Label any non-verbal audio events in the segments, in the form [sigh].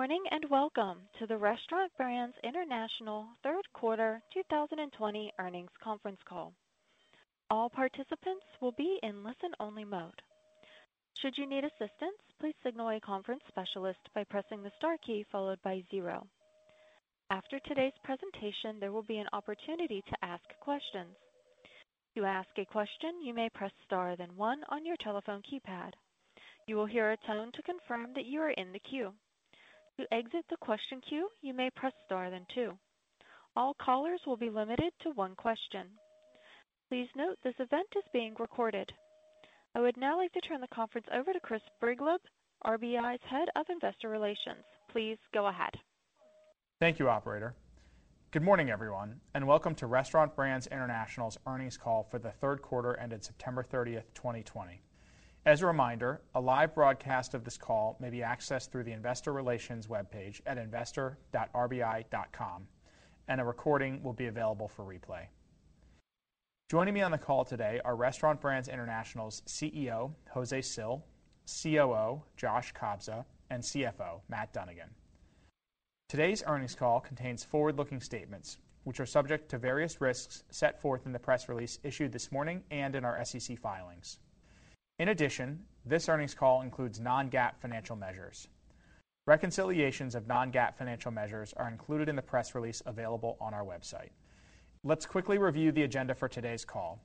Morning and welcome to the Restaurant Brands International third quarter 2020 earnings conference call. All participants will be in listen-only mode. Should you need assistance, please signal a conference specialist by pressing the star key followed by zero. After today's presentation, there will be an opportunity to ask questions. To ask a question, you may press star then one on your telephone keypad. You will hear a tone to confirm that you are in the queue. To exit the question queue, you may press star then two. All callers will be limited to one question. Please note this event is being recorded. I would now like to turn the conference over to Chris Brigleb, RBI's Head of Investor Relations. Please go ahead. Thank you, operator. Good morning, everyone, and welcome to Restaurant Brands International's earnings call for the third quarter ended September 30th, 2020. As a reminder, a live broadcast of this call may be accessed through the investor relations webpage at investor.rbi.com, and a recording will be available for replay. Joining me on the call today are Restaurant Brands International's CEO, Jose Cil, COO, Josh Kobza, and CFO, Matt Dunnigan. Today's earnings call contains forward-looking statements, which are subject to various risks set forth in the press release issued this morning and in our SEC filings. In addition, this earnings call includes non-GAAP financial measures. Reconciliations of non-GAAP financial measures are included in the press release available on our website. Let's quickly review the agenda for today's call.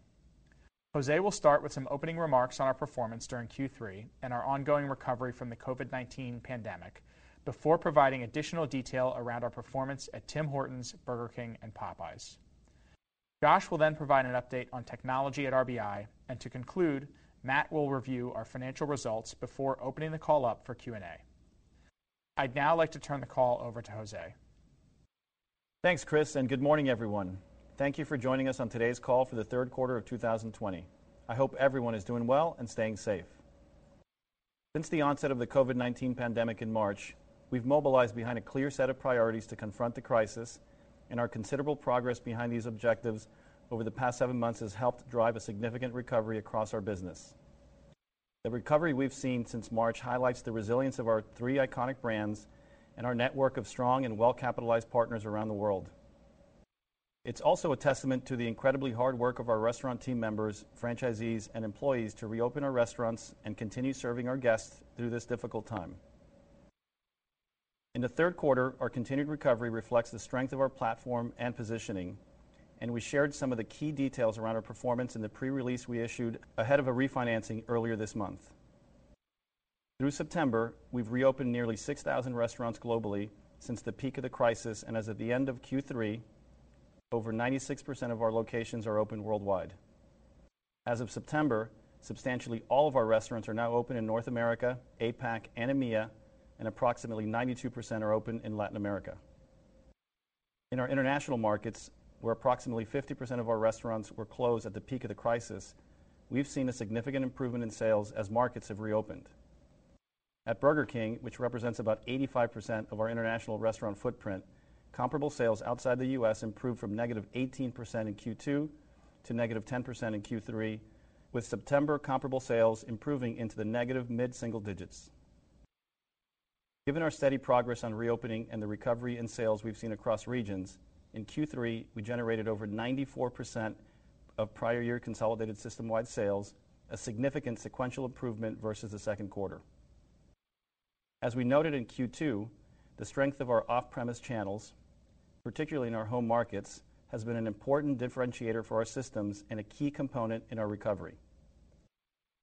Jose will start with some opening remarks on our performance during Q3 and our ongoing recovery from the COVID-19 pandemic before providing additional detail around our performance at Tim Hortons, Burger King, and Popeyes. Josh will then provide an update on technology at RBI, and to conclude, Matt will review our financial results before opening the call up for Q&A. I'd now like to turn the call over to Jose. Thanks, Chris, and good morning, everyone. Thank you for joining us on today's call for the third quarter of 2020. I hope everyone is doing well and staying safe. Since the onset of the COVID-19 pandemic in March, we've mobilized behind a clear set of priorities to confront the crisis, and our considerable progress behind these objectives over the past seven months has helped drive a significant recovery across our business. The recovery we've seen since March highlights the resilience of our three iconic brands and our network of strong and well-capitalized partners around the world. It's also a testament to the incredibly hard work of our restaurant team members, franchisees, and employees to reopen our restaurants and continue serving our guests through this difficult time. In the third quarter, our continued recovery reflects the strength of our platform and positioning, and we shared some of the key details around our performance in the pre-release we issued ahead of a refinancing earlier this month. Through September, we've reopened nearly 6,000 restaurants globally since the peak of the crisis, and as of the end of Q3, over 96% of our locations are open worldwide. As of September, substantially all of our restaurants are now open in North America, APAC, and EMEA, and approximately 92% are open in Latin America. In our international markets, where approximately 50% of our restaurants were closed at the peak of the crisis, we've seen a significant improvement in sales as markets have reopened. At Burger King, which represents about 85% of our international restaurant footprint, comparable sales outside the U.S. improved from negative -18% in Q2 to negative -10% in Q3, with September comparable sales improving into the negative mid-single digits. Given our steady progress on reopening and the recovery in sales we've seen across regions, in Q3, we generated over 94% of prior year consolidated system-wide sales, a significant sequential improvement versus the second quarter. As we noted in Q2, the strength of our off-premise channels, particularly in our home markets, has been an important differentiator for our systems and a key component in our recovery.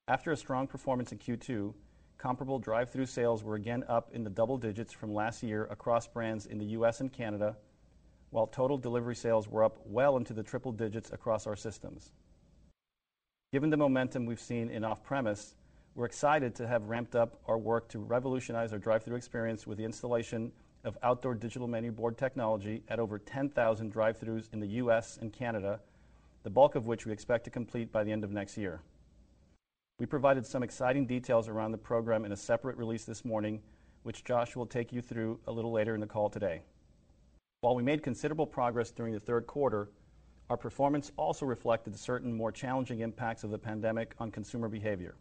After a strong performance in Q2, comparable drive-thru sales were again up in the double digits from last year across brands in the U.S. and Canada, while total delivery sales were up well into the triple digits across our systems. Given the momentum we've seen in off-premise, we're excited to have ramped up our work to revolutionize our drive-thru experience with the installation of outdoor digital menu board technology at over 10,000 drive-thrus in the U.S. and Canada, the bulk of which we expect to complete by the end of next year. We provided some exciting details around the program in a separate release this morning, which Josh will take you through a little later in the call today. While we made considerable progress during the third quarter, our performance also reflected certain more challenging impacts of the pandemic on consumer behavior.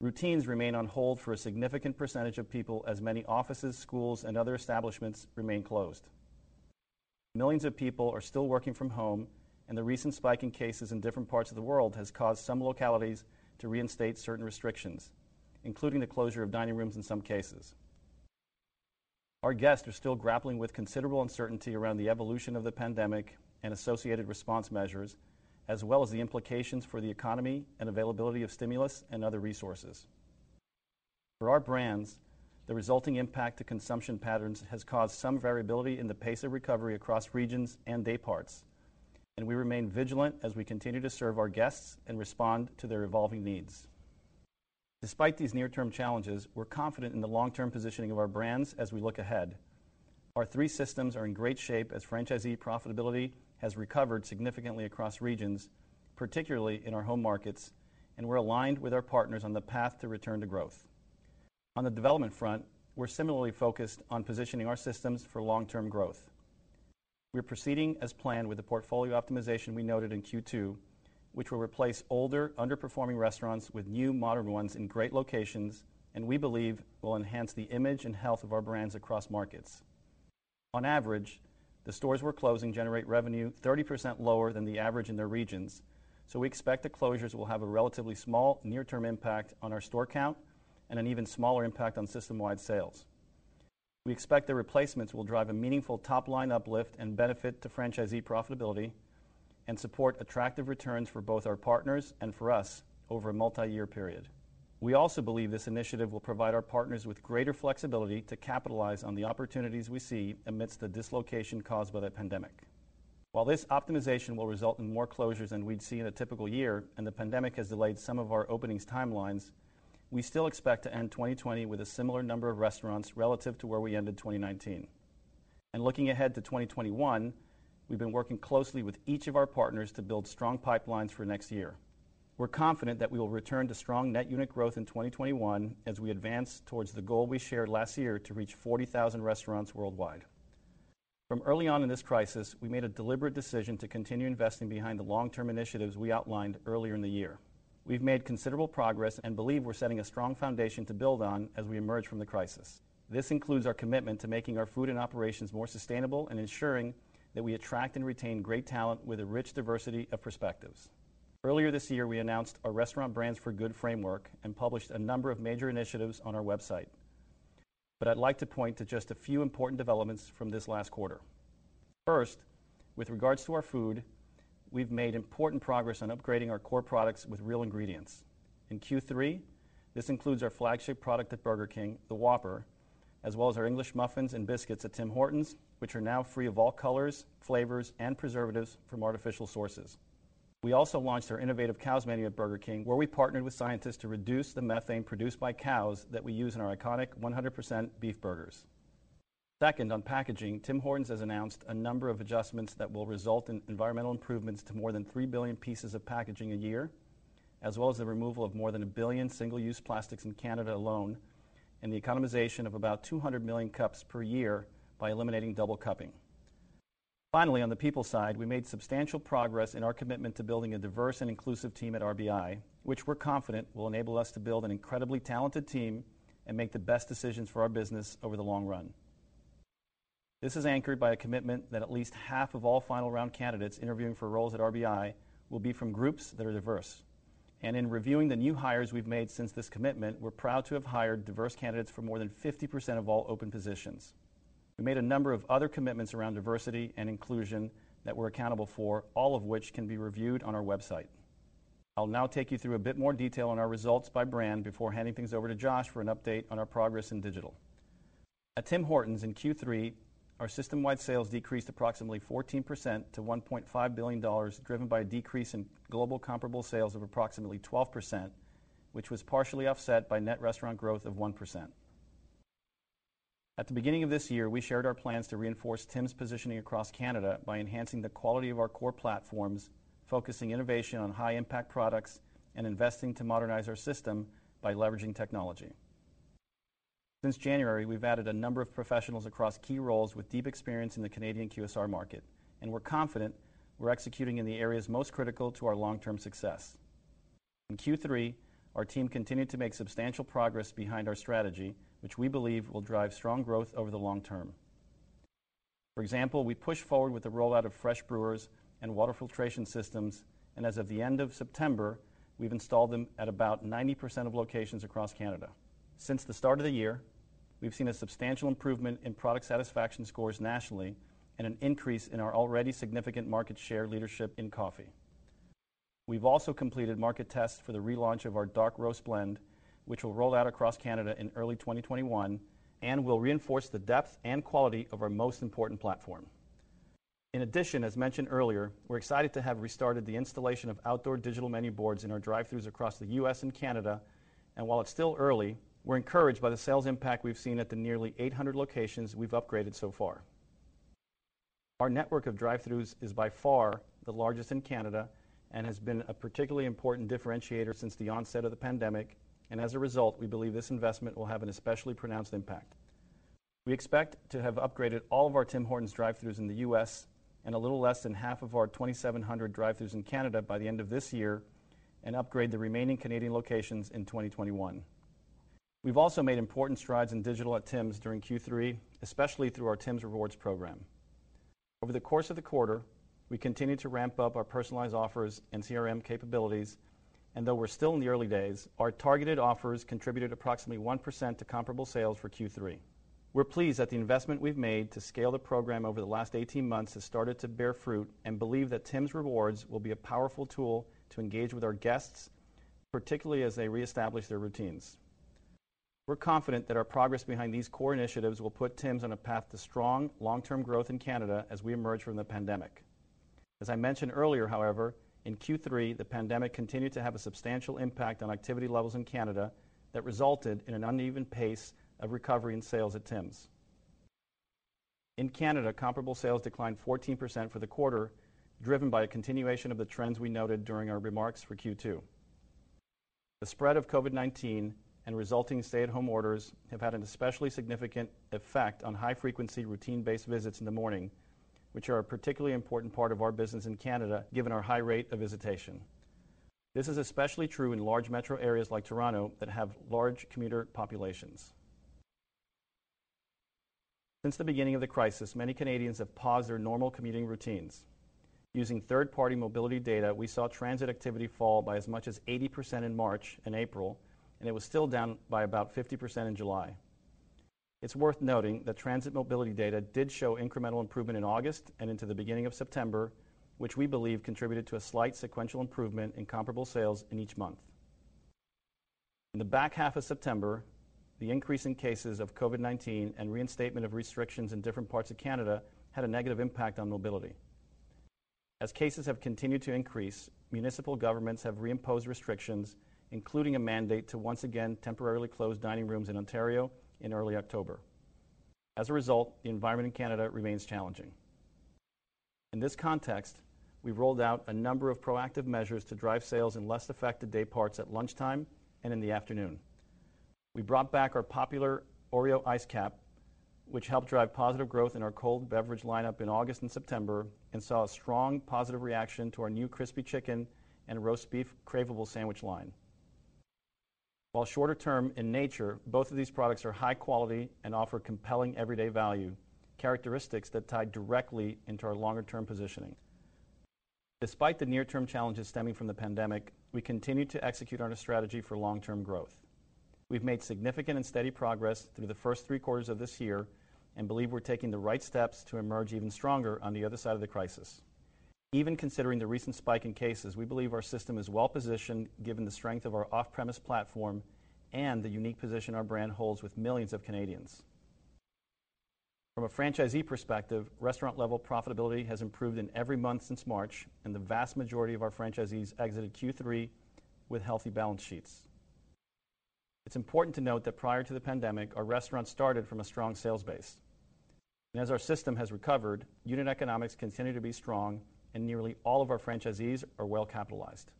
Routines remain on hold for a significant percentage of people as many offices, schools, and other establishments remain closed. Millions of people are still working from home, and the recent spike in cases in different parts of the world has caused some localities to reinstate certain restrictions, including the closure of dining rooms in some cases. Our guests are still grappling with considerable uncertainty around the evolution of the pandemic and associated response measures, as well as the implications for the economy and availability of stimulus and other resources. For our brands, the resulting impact to consumption patterns has caused some variability in the pace of recovery across regions and day parts, and we remain vigilant as we continue to serve our guests and respond to their evolving needs. Despite these near-term challenges, we're confident in the long-term positioning of our brands as we look ahead. Our three systems are in great shape as franchisee profitability has recovered significantly across regions, particularly in our home markets, and we're aligned with our partners on the path to return to growth. On the development front, we're similarly focused on positioning our systems for long-term growth. We're proceeding as planned with the portfolio optimization we noted in Q2, which will replace older, underperforming restaurants with new, modern ones in great locations, and we believe will enhance the image and health of our brands across markets. On average, the stores we're closing generate revenue 30% lower than the average in their regions, so we expect the closures will have a relatively small near-term impact on our store count and an even smaller impact on system-wide sales. We expect the replacements will drive a meaningful top-line uplift and benefit to franchisee profitability and support attractive returns for both our partners and for us over a multi-year period. We also believe this initiative will provide our partners with greater flexibility to capitalize on the opportunities we see amidst the dislocation caused by the pandemic. While this optimization will result in more closures than we'd see in a typical year, and the pandemic has delayed some of our openings timelines, we still expect to end 2020 with a similar number of restaurants relative to where we ended 2019. Looking ahead to 2021, we've been working closely with each of our partners to build strong pipelines for next year. We're confident that we will return to strong net unit growth in 2021 as we advance towards the goal we shared last year to reach 40,000 restaurants worldwide. From early on in this crisis, we made a deliberate decision to continue investing behind the long-term initiatives we outlined earlier in the year. We've made considerable progress and believe we're setting a strong foundation to build on as we emerge from the crisis. This includes our commitment to making our food and operations more sustainable and ensuring that we attract and retain great talent with a rich diversity of perspectives. Earlier this year, we announced our Restaurant Brands for Good framework and published a number of major initiatives on our website. But I'd like to point to just a few important developments from this last quarter. First, with regards to our food, we've made important progress on upgrading our core products with real ingredients. In Q3, this includes our flagship product at Burger King, the Whopper, as well as our English muffins and biscuits at Tim Hortons, which are now free of all colors, flavors, and preservatives from artificial sources. We also launched our innovative Cows Menu at Burger King, where we partnered with scientists to reduce the methane produced by cows that we use in our iconic 100% beef burgers. Second, on packaging, Tim Hortons has announced a number of adjustments that will result in environmental improvements to more than 3 billion pieces of packaging a year, as well as the removal of more than a 1 billion single-use plastics in Canada alone, and the economization of about 200 million cups per year by eliminating double cupping. Finally, on the people side, we made substantial progress in our commitment to building a diverse and inclusive team at RBI, which we're confident will enable us to build an incredibly talented team and make the best decisions for our business over the long run. This is anchored by a commitment that at least half of all final round candidates interviewing for roles at RBI will be from groups that are diverse. And in reviewing the new hires we've made since this commitment, we're proud to have hired diverse candidates for more than 50% of all open positions. We made a number of other commitments around diversity and inclusion that we're accountable for, all of which can be reviewed on our website. I'll now take you through a bit more detail on our results by brand before handing things over to Josh for an update on our progress in digital. At Tim Hortons in Q3, our system-wide sales decreased approximately 14% to $1.5 billion, driven by a decrease in global comparable sales of approximately 12%, which was partially offset by net restaurant growth of 1%. At the beginning of this year, we shared our plans to reinforce Tim's positioning across Canada by enhancing the quality of our core platforms, focusing innovation on high-impact products, and investing to modernize our system by leveraging technology. Since January, we've added a number of professionals across key roles with deep experience in the Canadian QSR market, and we're confident we're executing in the areas most critical to our long-term success. In Q3, our team continued to make substantial progress behind our strategy, which we believe will drive strong growth over the long term. For example, we pushed forward with the rollout of fresh brewers and water filtration systems, and as of the end of September, we've installed them at about 90% of locations across Canada. Since the start of the year, we've seen a substantial improvement in product satisfaction scores nationally and an increase in our already significant market share leadership in coffee. We've also completed market tests for the relaunch of our dark roast blend, which will roll out across Canada in early 2021 and will reinforce the depth and quality of our most important platform. In addition, as mentioned earlier, we're excited to have restarted the installation of outdoor digital menu boards in our drive-thrus across the U.S. and Canada, and while it's still early, we're encouraged by the sales impact we've seen at the nearly 800 locations we've upgraded so far. Our network of drive-thrus is by far the largest in Canada and has been a particularly important differentiator since the onset of the pandemic, and as a result, we believe this investment will have an especially pronounced impact. We expect to have upgraded all of our Tim Hortons drive-thrus in the U.S. and a little less than half of our 2,700 drive-thrus in Canada by the end of this year and upgrade the remaining Canadian locations in 2021. We've also made important strides in digital at Tim's during Q3, especially through our Tim's Rewards program. Over the course of the quarter, we continued to ramp up our personalized offers and CRM capabilities, and though we're still in the early days, our targeted offers contributed approximately 1% to comparable sales for Q3. We're pleased that the investment we've made to scale the program over the last 18 months has started to bear fruit and believe that Tim's Rewards will be a powerful tool to engage with our guests, particularly as they reestablish their routines. We're confident that our progress behind these core initiatives will put Tim's on a path to strong long-term growth in Canada as we emerge from the pandemic. As I mentioned earlier, however, in Q3, the pandemic continued to have a substantial impact on activity levels in Canada that resulted in an uneven pace of recovery in sales at Tim's. In Canada, comparable sales declined 14% for the quarter, driven by a continuation of the trends we noted during our remarks for Q2. The spread of COVID-19 and resulting stay-at-home orders have had an especially significant effect on high-frequency, routine-based visits in the morning, which are a particularly important part of our business in Canada, given our high rate of visitation. This is especially true in large metro areas like Toronto that have large commuter populations. Since the beginning of the crisis, many Canadians have paused their normal commuting routines. Using third-party mobility data, we saw transit activity fall by as much as 80% in March and April, and it was still down by about 50% in July. It's worth noting that transit mobility data did show incremental improvement in August and into the beginning of September, which we believe contributed to a slight sequential improvement in comparable sales in each month. In the back half of September, the increase in cases of COVID-19 and reinstatement of restrictions in different parts of Canada had a negative impact on mobility. As cases have continued to increase, municipal governments have reimposed restrictions, including a mandate to once again temporarily close dining rooms in Ontario in early October. As a result, the environment in Canada remains challenging. In this context, we've rolled out a number of proactive measures to drive sales in less affected day parts at lunchtime and in the afternoon. We brought back our popular Oreo Iced Capp, which helped drive positive growth in our cold beverage lineup in August and September and saw a strong positive reaction to our new Crispy Chicken and Roast Beef Craveable Sandwich line. While shorter term in nature, both of these products are high quality and offer compelling everyday value, characteristics that tie directly into our longer-term positioning. Despite the near-term challenges stemming from the pandemic, we continue to execute on a strategy for long-term growth. We've made significant and steady progress through the first three quarters of this year and believe we're taking the right steps to emerge even stronger on the other side of the crisis. Even considering the recent spike in cases, we believe our system is well-positioned given the strength of our off-premise platform and the unique position our brand holds with millions of Canadians. From a franchisee perspective, restaurant-level profitability has improved in every month since March, and the vast majority of our franchisees exited Q3 with healthy balance sheets. It's important to note that prior to the pandemic, our restaurants started from a strong sales base. And as our system has recovered, unit economics continue to be strong, and nearly all of our franchisees are well capitalized.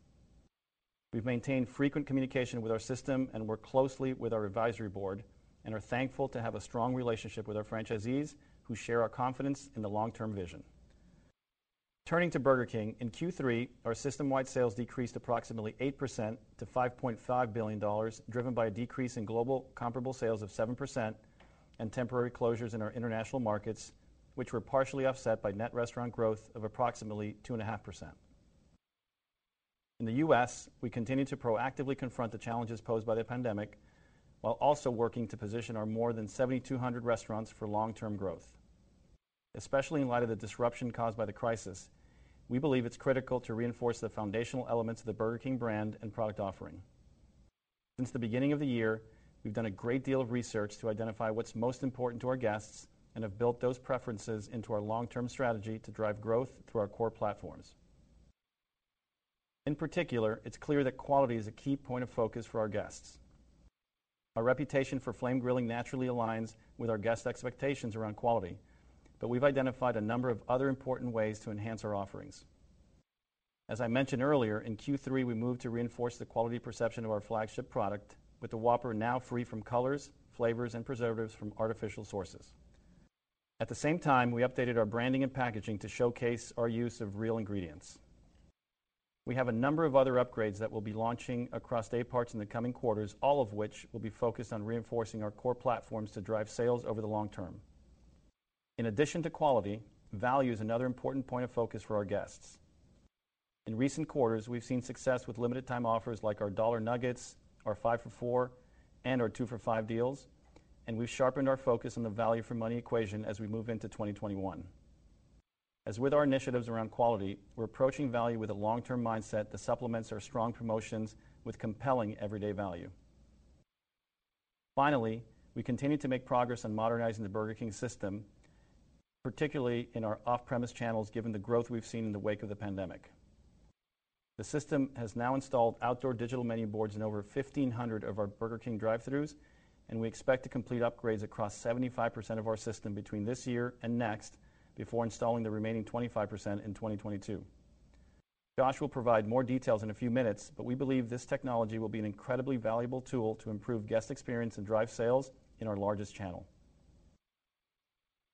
We've maintained frequent communication with our system and work closely with our advisory board and are thankful to have a strong relationship with our franchisees who share our confidence in the long-term vision. Turning to Burger King, in Q3, our system-wide sales decreased approximately 8% to $5.5 billion, driven by a decrease in global comparable sales of 7% and temporary closures in our international markets, which were partially offset by net restaurant growth of approximately 2.5%. In the U.S., we continue to proactively confront the challenges posed by the pandemic while also working to position our more than 7,200 restaurants for long-term growth. Especially in light of the disruption caused by the crisis, we believe it's critical to reinforce the foundational elements of the Burger King brand and product offering. Since the beginning of the year, we've done a great deal of research to identify what's most important to our guests and have built those preferences into our long-term strategy to drive growth through our core platforms. In particular, it's clear that quality is a key point of focus for our guests. Our reputation for flame grilling naturally aligns with our guests' expectations around quality, but we've identified a number of other important ways to enhance our offerings. As I mentioned earlier, in Q3, we moved to reinforce the quality perception of our flagship product with the Whopper now free from colors, flavors, and preservatives from artificial sources. At the same time, we updated our branding and packaging to showcase our use of real ingredients. We have a number of other upgrades that we'll be launching across day parts in the coming quarters, all of which will be focused on reinforcing our core platforms to drive sales over the long term. In addition to quality, value is another important point of focus for our guests. In recent quarters, we've seen success with limited time offers like our Dollar Nuggets, our 5 for $4, and our 2 for 5 deals, and we've sharpened our focus on the value for money equation as we move into 2021. As with our initiatives around quality, we're approaching value with a long-term mindset that supplements our strong promotions with compelling everyday value. Finally, we continue to make progress on modernizing the Burger King system, particularly in our off-premise channels, given the growth we've seen in the wake of the pandemic. The system has now installed outdoor digital menu boards in over 1,500 of our Burger King drive-thrus, and we expect to complete upgrades across 75% of our system between this year and next before installing the remaining 25% in 2022. Josh will provide more details in a few minutes, but we believe this technology will be an incredibly valuable tool to improve guest experience and drive sales in our largest channel.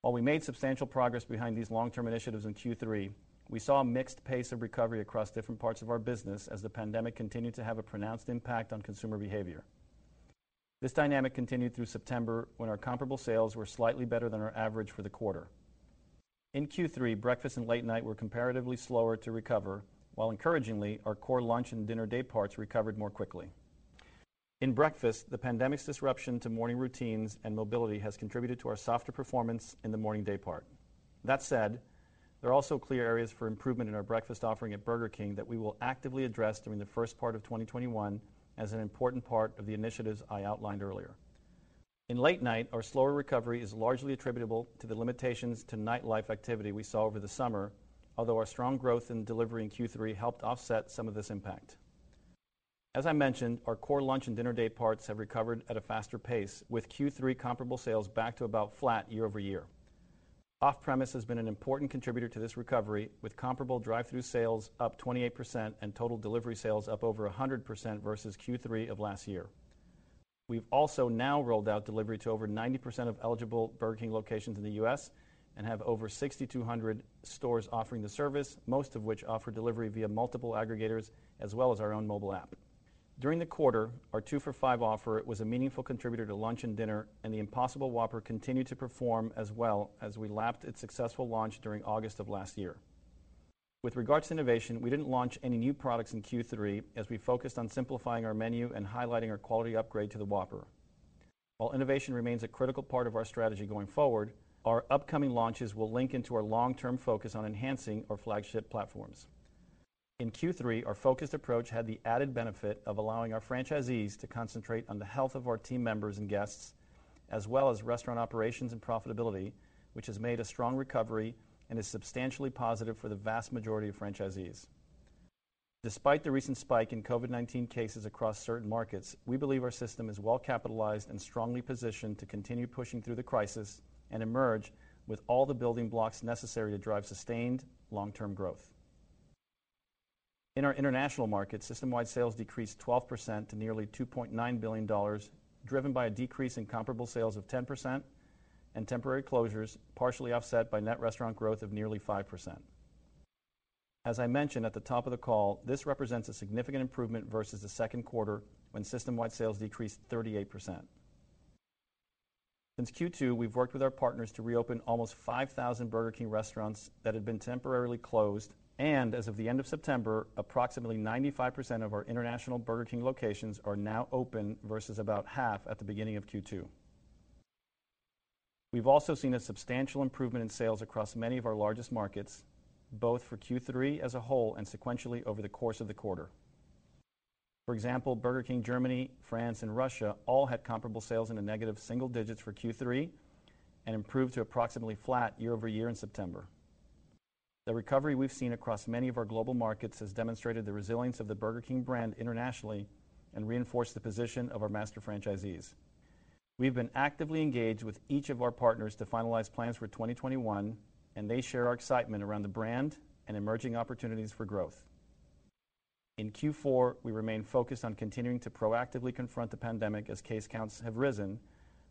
While we made substantial progress behind these long-term initiatives in Q3, we saw a mixed pace of recovery across different parts of our business as the pandemic continued to have a pronounced impact on consumer behavior. This dynamic continued through September, when our comparable sales were slightly better than our average for the quarter. In Q3, breakfast and late night were comparatively slower to recover, while encouragingly, our core lunch and dinner day parts recovered more quickly. In breakfast, the pandemic's disruption to morning routines and mobility has contributed to our softer performance in the morning day part. That said, there are also clear areas for improvement in our breakfast offering at Burger King that we will actively address during the first part of 2021 as an important part of the initiatives I outlined earlier. In late night, our slower recovery is largely attributable to the limitations to nightlife activity we saw over the summer, although our strong growth in delivery in Q3 helped offset some of this impact. As I mentioned, our core lunch and dinner day parts have recovered at a faster pace, with Q3 comparable sales back to about flat year-over-year. Off-premise has been an important contributor to this recovery, with comparable drive-thru sales up 28% and total delivery sales up over 100% versus Q3 of last year. We've also now rolled out delivery to over 90% of eligible Burger King locations in the U.S. and have over 6,200 stores offering the service, most of which offer delivery via multiple aggregators as well as our own mobile app. During the quarter, our 2 for 5 offer was a meaningful contributor to lunch and dinner, and the Impossible Whopper continued to perform as well as we lapped its successful launch during August of last year. With regards to innovation, we didn't launch any new products in Q3 as we focused on simplifying our menu and highlighting our quality upgrade to the Whopper. While innovation remains a critical part of our strategy going forward, our upcoming launches will link into our long-term focus on enhancing our flagship platforms. In Q3, our focused approach had the added benefit of allowing our franchisees to concentrate on the health of our team members and guests, as well as restaurant operations and profitability, which has made a strong recovery and is substantially positive for the vast majority of franchisees. Despite the recent spike in COVID-19 cases across certain markets, we believe our system is well capitalized and strongly positioned to continue pushing through the crisis and emerge with all the building blocks necessary to drive sustained long-term growth. In our international markets, system-wide sales decreased 12% to nearly $2.9 billion, driven by a decrease in comparable sales of 10% and temporary closures, partially offset by net restaurant growth of nearly 5%. As I mentioned at the top of the call, this represents a significant improvement versus the second quarter when system-wide sales decreased 38%. Since Q2, we've worked with our partners to reopen almost 5,000 Burger King restaurants that had been temporarily closed, as of the end of September, approximately 95% of our international Burger King locations are now open versus about half at the beginning of Q2. We've also seen a substantial improvement in sales across many of our largest markets, both for Q3 as a whole and sequentially over the course of the quarter. For example, Burger King Germany, France, and Russia all had comparable sales in the negative single digits for Q3 and improved to approximately flat year-over-year in September. The recovery we've seen across many of our global markets has demonstrated the resilience of the Burger King brand internationally and reinforced the position of our master franchisees. We've been actively engaged with each of our partners to finalize plans for 2021, and they share our excitement around the brand and emerging opportunities for growth. In Q4, we remain focused on continuing to proactively confront the pandemic as case counts have risen,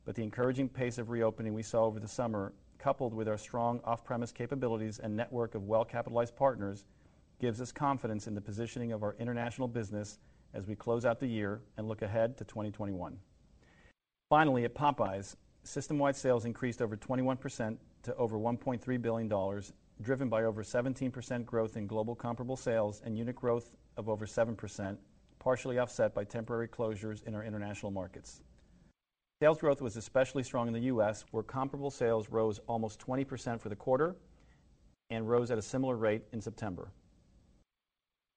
but the encouraging pace of reopening we saw over the summer, coupled with our strong off-premise capabilities and network of well-capitalized partners, gives us confidence in the positioning of our international business as we close out the year and look ahead to 2021. Finally, at Popeyes, system-wide sales increased over 21% to over $1.3 billion, driven by over 17% growth in global comparable sales and unit growth of over 7%, partially offset by temporary closures in our international markets. Sales growth was especially strong in the U.S., where comparable sales rose almost 20% for the quarter and rose at a similar rate in September.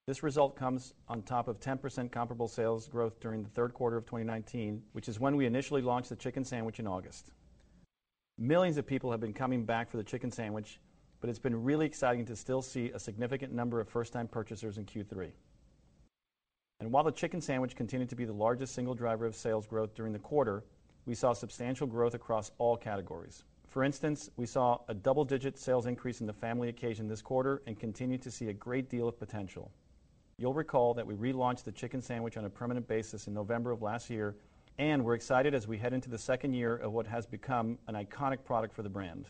This result comes on top of 10% comparable sales growth during the third quarter of 2019, which is when we initially launched the chicken sandwich in August. Millions of people have been coming back for the chicken sandwich, but it's been really exciting to still see a significant number of first-time purchasers in Q3. While the chicken sandwich continued to be the largest single driver of sales growth during the quarter, we saw substantial growth across all categories. For instance, we saw a double-digit sales increase in the family occasion this quarter and continue to see a great deal of potential. You'll recall that we relaunched the chicken sandwich on a permanent basis in November of last year, and we're excited as we head into the second year of what has become an iconic product for the brand.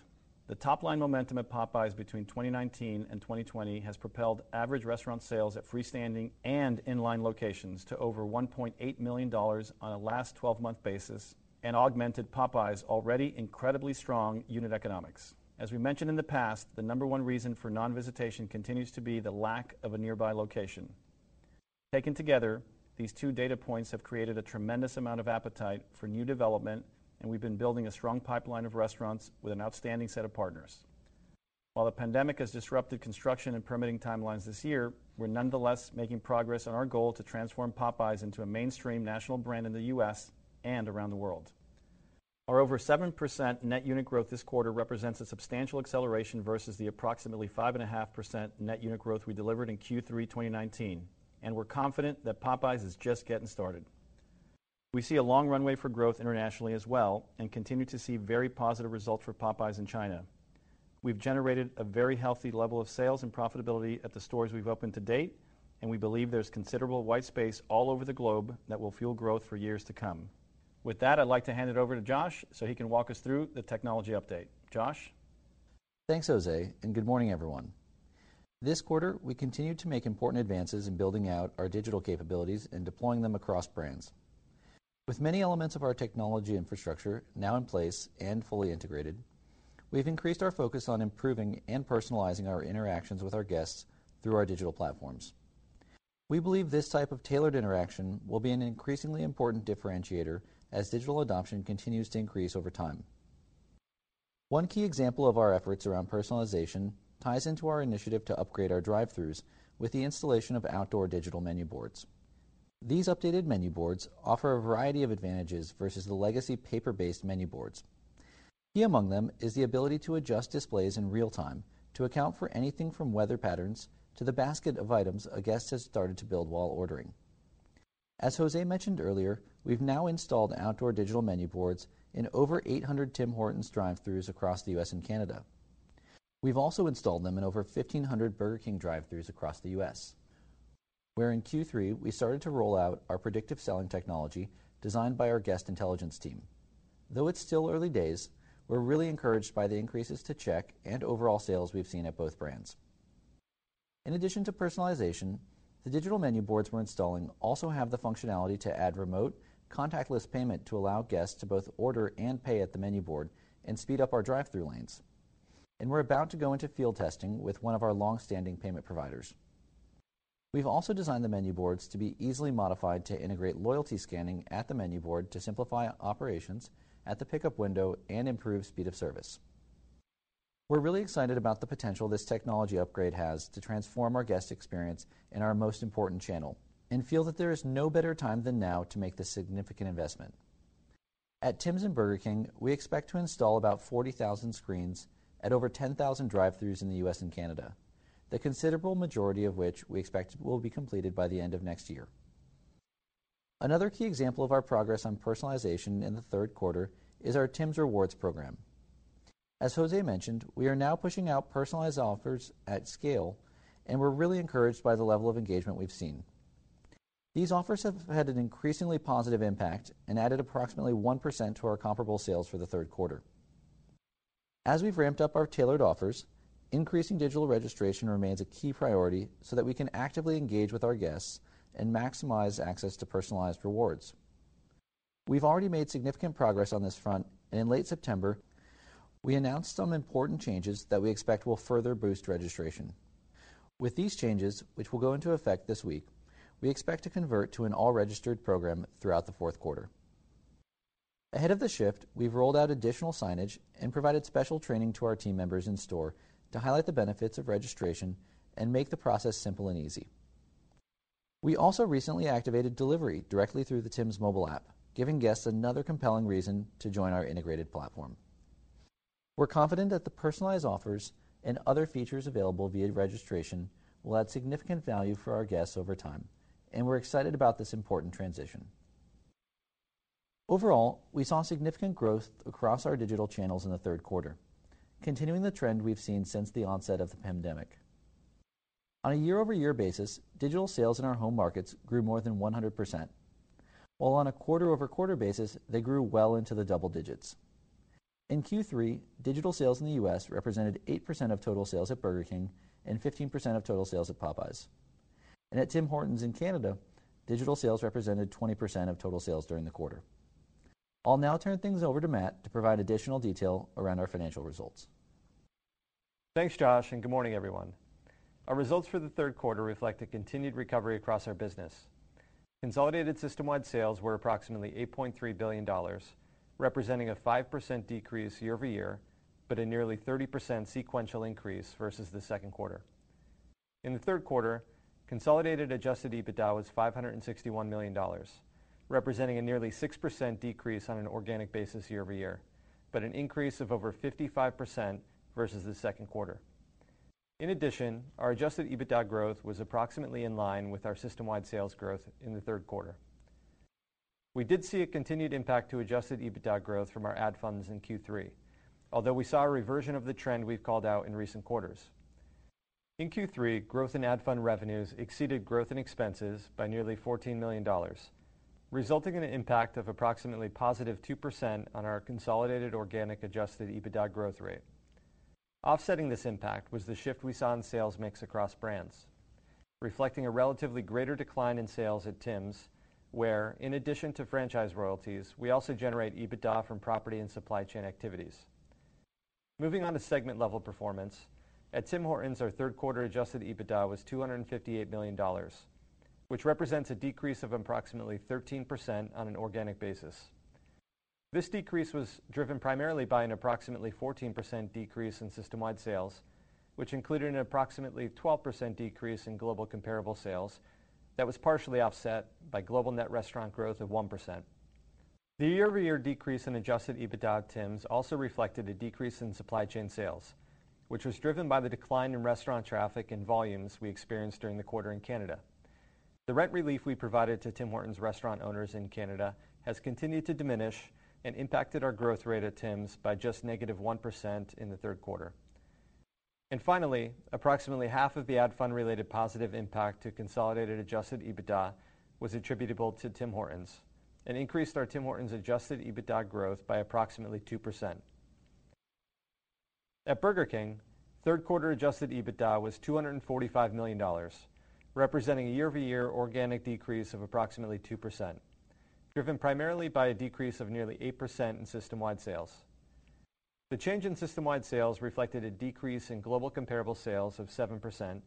The top-line momentum at Popeyes between 2019 and 2020 has propelled average restaurant sales at freestanding and in-line locations to over $1.8 million on a last 12-month basis and augmented Popeyes' already incredibly strong unit economics. As we mentioned in the past, the number one reason for non-visitation continues to be the lack of a nearby location. Taken together, these two data points have created a tremendous amount of appetite for new development, and we've been building a strong pipeline of restaurants with an outstanding set of partners. While the pandemic has disrupted construction and permitting timelines this year, we're nonetheless making progress on our goal to transform Popeyes into a mainstream national brand in the U.S. and around the world. Our over 7% net unit growth this quarter represents a substantial acceleration versus the approximately 5.5% net unit growth we delivered in Q3 2019, and we're confident that Popeyes is just getting started. We see a long runway for growth internationally as well and continue to see very positive results for Popeyes in China. We've generated a very healthy level of sales and profitability at the stores we've opened to date, and we believe there's considerable white space all over the globe that will fuel growth for years to come. With that, I'd like to hand it over to Josh so he can walk us through the technology update. Josh? Thanks, Jose, and good morning, everyone. This quarter, we continued to make important advances in building out our digital capabilities and deploying them across brands. With many elements of our technology infrastructure now in place and fully integrated, we've increased our focus on improving and personalizing our interactions with our guests through our digital platforms. We believe this type of tailored interaction will be an increasingly important differentiator as digital adoption continues to increase over time. One key example of our efforts around personalization ties into our initiative to upgrade our drive-throughs with the installation of outdoor digital menu boards. These updated menu boards offer a variety of advantages versus the legacy paper-based menu boards. Key among them is the ability to adjust displays in real time to account for anything from weather patterns to the basket of items a guest has started to build while ordering. As Jose mentioned earlier, we've now installed outdoor digital menu boards in over 800 Tim Hortons drive-thrus across the U.S. and Canada. We've also installed them in over 1,500 Burger King drive-thrus across the U.S., where in Q3 we started to roll out our predictive selling technology designed by our guest intelligence team. Though it's still early days, we're really encouraged by the increases to check and overall sales we've seen at both brands. In addition to personalization, the digital menu boards we're installing also have the functionality to add remote, contactless payment to allow guests to both order and pay at the menu board and speed up our drive-through lanes. And we're about to go into field testing with one of our long-standing payment providers. We've also designed the menu boards to be easily modified to integrate loyalty scanning at the menu board to simplify operations at the pickup window and improve speed of service. We're really excited about the potential this technology upgrade has to transform our guest experience in our most important channel and feel that there is no better time than now to make this significant investment. At Tim's and Burger King, we expect to install about 40,000 screens at over 10,000 drive-thrus in the U.S. and Canada, the considerable majority of which we expect will be completed by the end of next year. Another key example of our progress on personalization in the third quarter is our Tims Rewards program. As Jose mentioned, we are now pushing out personalized offers at scale, and we're really encouraged by the level of engagement we've seen. These offers have had an increasingly positive impact and added approximately 1% to our comparable sales for the third quarter. As we've ramped up our tailored offers, increasing digital registration remains a key priority so that we can actively engage with our guests and maximize access to personalized rewards. We've already made significant progress on this front, and in late September, we announced some important changes that we expect will further boost registration. With these changes, which will go into effect this week, we expect to convert to an all-registered program throughout the fourth quarter. Ahead of the shift, we've rolled out additional signage and provided special training to our team members in store to highlight the benefits of registration and make the process simple and easy. We also recently activated delivery directly through the Tim's mobile app, giving guests another compelling reason to join our integrated platform. We're confident that the personalized offers and other features available via registration will add significant value for our guests over time, and we're excited about this important transition. Overall, we saw significant growth across our digital channels in the third quarter, continuing the trend we've seen since the onset of the pandemic. On a year-over-year basis, digital sales in our home markets grew more than 100%, while on a quarter-over-quarter basis, they grew well into the double digits. In Q3, digital sales in the U.S. represented 8% of total sales at Burger King and 15% of total sales at Popeyes. And at Tim Hortons in Canada, digital sales represented 20% of total sales during the quarter. I'll now turn things over to Matt to provide additional detail around our financial results. Thanks, Josh, and good morning, everyone. Our results for the third quarter reflect a continued recovery across our business. Consolidated system-wide sales were approximately $8.3 billion, representing a 5% decrease year-over-year, but a nearly 30% sequential increase versus the second quarter. In the third quarter, consolidated adjusted EBITDA was $561 million, representing a nearly 6% decrease on an organic basis year-over-year, but an increase of over 55% versus the second quarter. In addition, our adjusted EBITDA growth was approximately in line with our system-wide sales growth in the third quarter. We did see a continued impact to adjusted EBITDA growth from our ad funds in Q3, although we saw a reversion of the trend we've called out in recent quarters. In Q3, growth in ad fund revenues exceeded growth in expenses by nearly $14 million, resulting in an impact of approximately positive 2% on our consolidated organic adjusted EBITDA growth rate. Offsetting this impact was the shift we saw in sales mix across brands, reflecting a relatively greater decline in sales at Tim's, where in addition to franchise royalties, we also generate EBITDA from property and supply chain activities. Moving on to segment-level performance, at Tim Hortons, our third quarter adjusted EBITDA was $258 million, which represents a decrease of approximately 13% on an organic basis. This decrease was driven primarily by an approximately 14% decrease in system-wide sales, which included an approximately 12% decrease in global comparable sales that was partially offset by global net restaurant growth of 1%. The year-over-year decrease in adjusted EBITDA at Tim's also reflected a decrease in supply chain sales, which was driven by the decline in restaurant traffic and volumes we experienced during the quarter in Canada. The rent relief we provided to Tim Hortons restaurant owners in Canada has continued to diminish and impacted our growth rate at Tim's by just negative -1 in the third quarter. And finally, approximately half of the ad fund-related positive impact to consolidated adjusted EBITDA was attributable to Tim Hortons and increased our Tim Hortons adjusted EBITDA growth by approximately 2%. At Burger King, third quarter adjusted EBITDA was $245 million, representing a year-over-year organic decrease of approximately 2%, driven primarily by a decrease of nearly 8% in system-wide sales. The change in system-wide sales reflected a decrease in global comparable sales of 7%,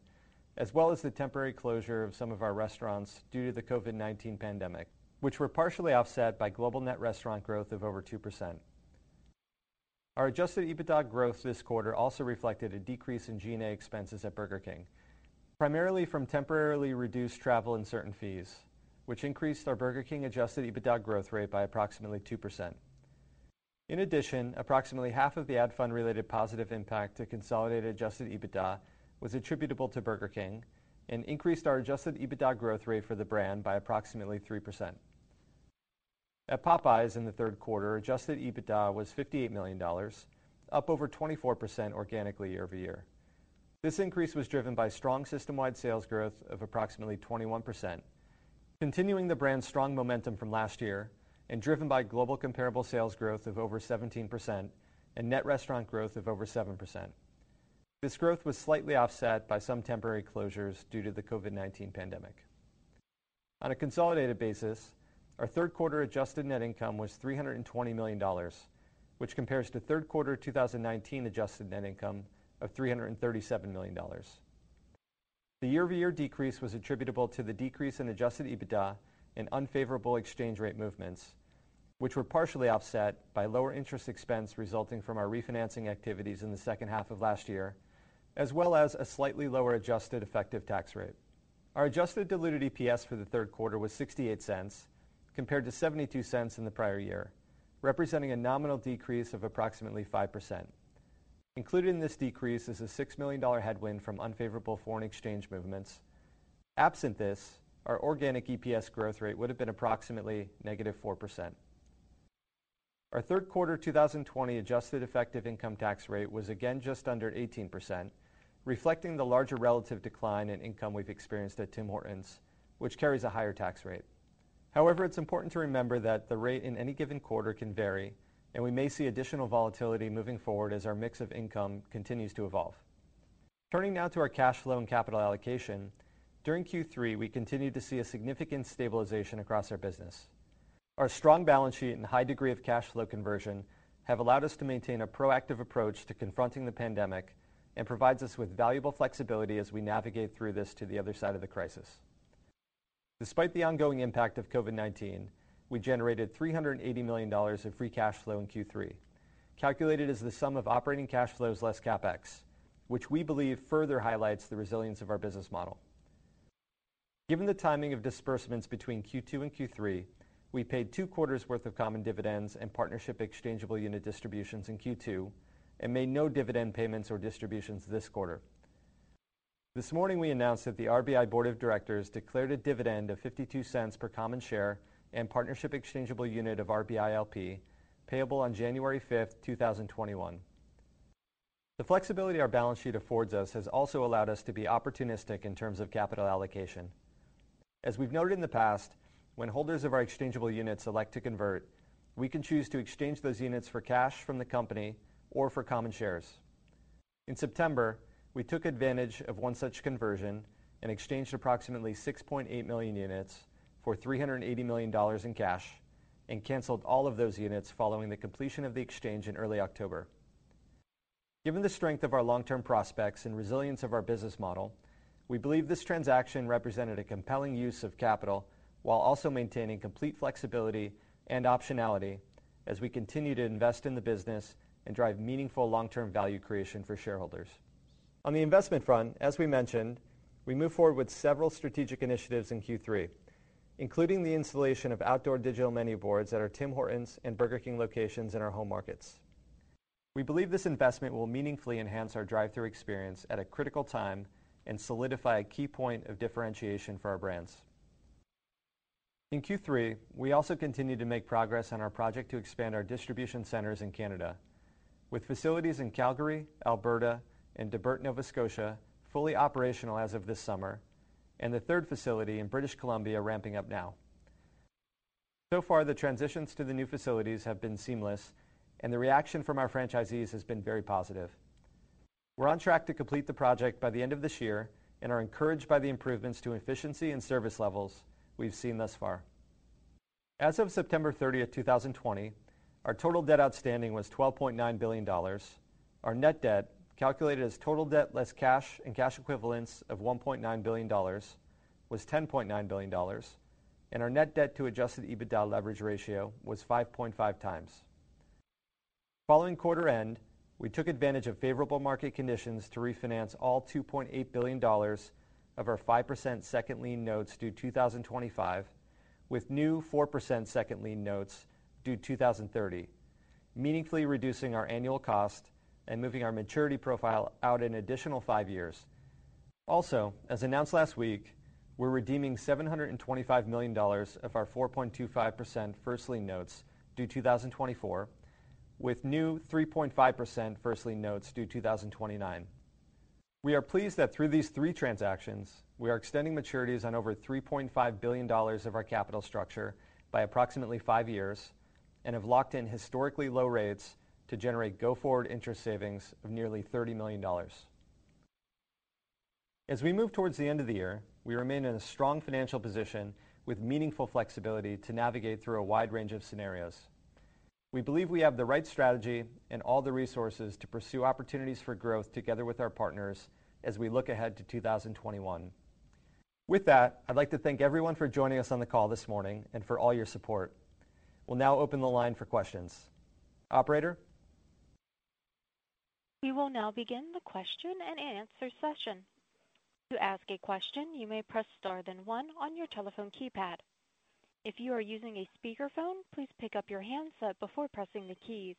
as well as the temporary closure of some of our restaurants due to the COVID-19 pandemic, which were partially offset by global net restaurant growth of over 2%. Our adjusted EBITDA growth this quarter also reflected a decrease in G&A expenses at Burger King, primarily from temporarily reduced travel and certain fees, which increased our Burger King adjusted EBITDA growth rate by approximately 2%. In addition, approximately half of the ad fund-related positive impact to consolidated adjusted EBITDA was attributable to Burger King and increased our adjusted EBITDA growth rate for the brand by approximately 3%. At Popeyes in the third quarter, adjusted EBITDA was $58 million, up over 24% organically year-over-year. This increase was driven by strong system-wide sales growth of approximately 21%, continuing the brand's strong momentum from last year and driven by global comparable sales growth of over 17% and net restaurant growth of over 7%. This growth was slightly offset by some temporary closures due to the COVID-19 pandemic. On a consolidated basis, our third quarter adjusted net income was $320 million, which compares to third quarter 2019 adjusted net income of $337 million. The year-over-year decrease was attributable to the decrease in adjusted EBITDA and unfavorable exchange rate movements, which were partially offset by lower interest expense resulting from our refinancing activities in the second half of last year, as well as a slightly lower adjusted effective tax rate. Our adjusted diluted EPS for the third quarter was $0.68 compared to $0.72 in the prior year, representing a nominal decrease of approximately 5%. Included in this decrease is a $6 million headwind from unfavorable foreign exchange movements. Absent this, our organic EPS growth rate would have been approximately -4%. Our third quarter 2020 adjusted effective income tax rate was again just under 18%, reflecting the larger relative decline in income we've experienced at Tim Hortons, which carries a higher tax rate. However, it's important to remember that the rate in any given quarter can vary, and we may see additional volatility moving forward as our mix of income continues to evolve. Turning now to our cash flow and capital allocation. During Q3, we continued to see a significant stabilization across our business. Our strong balance sheet and high degree of cash flow conversion have allowed us to maintain a proactive approach to confronting the pandemic and provides us with valuable flexibility as we navigate through this to the other side of the crisis. Despite the ongoing impact of COVID-19, we generated $380 million of free cash flow in Q3, calculated as the sum of operating cash flows less CapEx, which we believe further highlights the resilience of our business model. Given the timing of disbursements between Q2 and Q3, we paid two quarters worth of common dividends and partnership exchangeable unit distributions in Q2 and made no dividend payments or distributions this quarter. This morning, we announced that the RBI Board of Directors declared a dividend of $0.52 per common share and partnership exchangeable unit of RBI LP payable on January 5th, 2021. The flexibility our balance sheet affords us has also allowed us to be opportunistic in terms of capital allocation. As we've noted in the past, when holders of our exchangeable units elect to convert, we can choose to exchange those units for cash from the company or for common shares. In September, we took advantage of one such conversion and exchanged approximately 6.8 million units for $380 million in cash and canceled all of those units following the completion of the exchange in early October. Given the strength of our long-term prospects and resilience of our business model, we believe this transaction represented a compelling use of capital while also maintaining complete flexibility and optionality as we continue to invest in the business and drive meaningful long-term value creation for shareholders. On the investment front, as we mentioned, we moved forward with several strategic initiatives in Q3, including the installation of outdoor digital menu boards at our Tim Hortons and Burger King locations in our home markets. We believe this investment will meaningfully enhance our drive-thru experience at a critical time and solidify a key point of differentiation for our brands. In Q3, we also continued to make progress on our project to expand our distribution centers in Canada. With facilities in Calgary, Alberta, and Debert, Nova Scotia, fully operational as of this summer, and the third facility in British Columbia ramping up now. So far, the transitions to the new facilities have been seamless, and the reaction from our franchisees has been very positive. We're on track to complete the project by the end of this year and are encouraged by the improvements to efficiency and service levels we've seen thus far. As of September 30th, 2020, our total debt outstanding was $12.9 billion. Our net debt, calculated as total debt less cash and cash equivalents of $1.9 billion, was $10.9 billion, and our net debt to adjusted EBITDA leverage ratio was 5.5x. Following quarter end, we took advantage of favorable market conditions to refinance all $2.8 billion of our 5% second lien notes due 2025 with new 4% second lien notes due 2030, meaningfully reducing our annual cost and moving our maturity profile out an additional five years. Also, as announced last week, we're redeeming $725 million of our 4.25% first lien notes due 2024 with new 3.5% first lien notes due 2029. We are pleased that through these three transactions, we are extending maturities on over $3.5 billion of our capital structure by approximately five years and have locked in historically low rates to generate go-forward interest savings of nearly $30 million. As we move towards the end of the year, we remain in a strong financial position with meaningful flexibility to navigate through a wide range of scenarios. We believe we have the right strategy and all the resources to pursue opportunities for growth together with our partners as we look ahead to 2021. With that, I'd like to thank everyone for joining us on the call this morning and for all your support. We'll now open the line for questions. Operator? We will now begin the question and answer session. To ask a question, you may press star then one on your telephone keypad. If you are using a speakerphone, please pick up your handset before pressing the keys.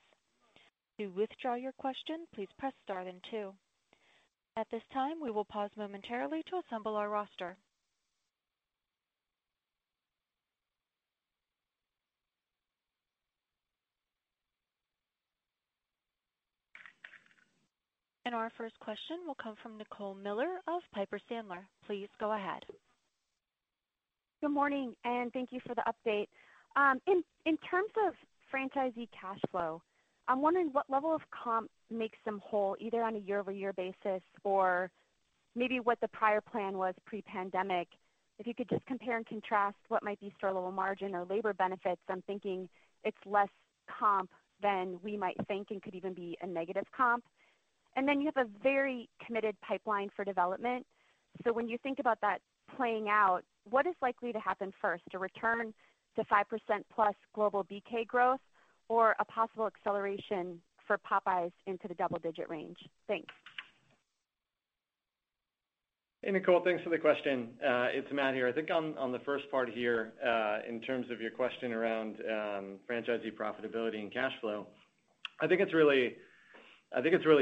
To withdraw your question, please press star then two. At this time, we will pause momentarily to assemble our roster. And our first question will come from Nicole Miller of Piper Sandler. Please go ahead. Good morning, and thank you for the update. Um, in terms of franchisee cash flow, I'm wondering what level of comp makes them whole, either on a year-over-year basis or maybe what the prior plan was pre-pandemic. If you could just compare and contrast what might be store-level margin or labor benefits. I'm thinking it's less comp than we might think and could even be a negative comp. And then you have a very committed pipeline for development. So when you think about that playing out, what is likely to happen first, a return to 5%+ plus global BK growth or a possible acceleration for Popeyes into the double-digit range? Thanks. Hey, Nicole. Thanks for the question. Uh, it's Matt here. I think on the first part here, uh, in terms of your question around um, franchisee profitability and cash flow, I think it's really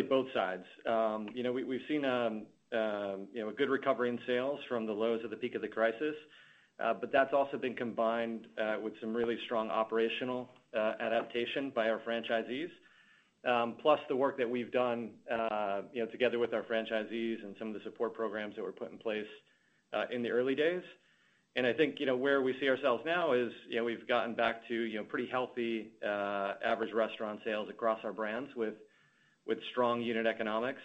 both sides. Um, you know, we've seen um, Um, a good recovery in sales from the lows of the peak of the crisis. Uh, but that's also been combined uh, with some really strong operational uh, adaptation by our franchisees. Um, plus the work that we've done you know, together with our franchisees and some of the support programs that were put in place in the early days. And I think you know, where we see ourselves now is you know, we've gotten back to you know, pretty healthy average restaurant sales across our brands with with strong unit economics.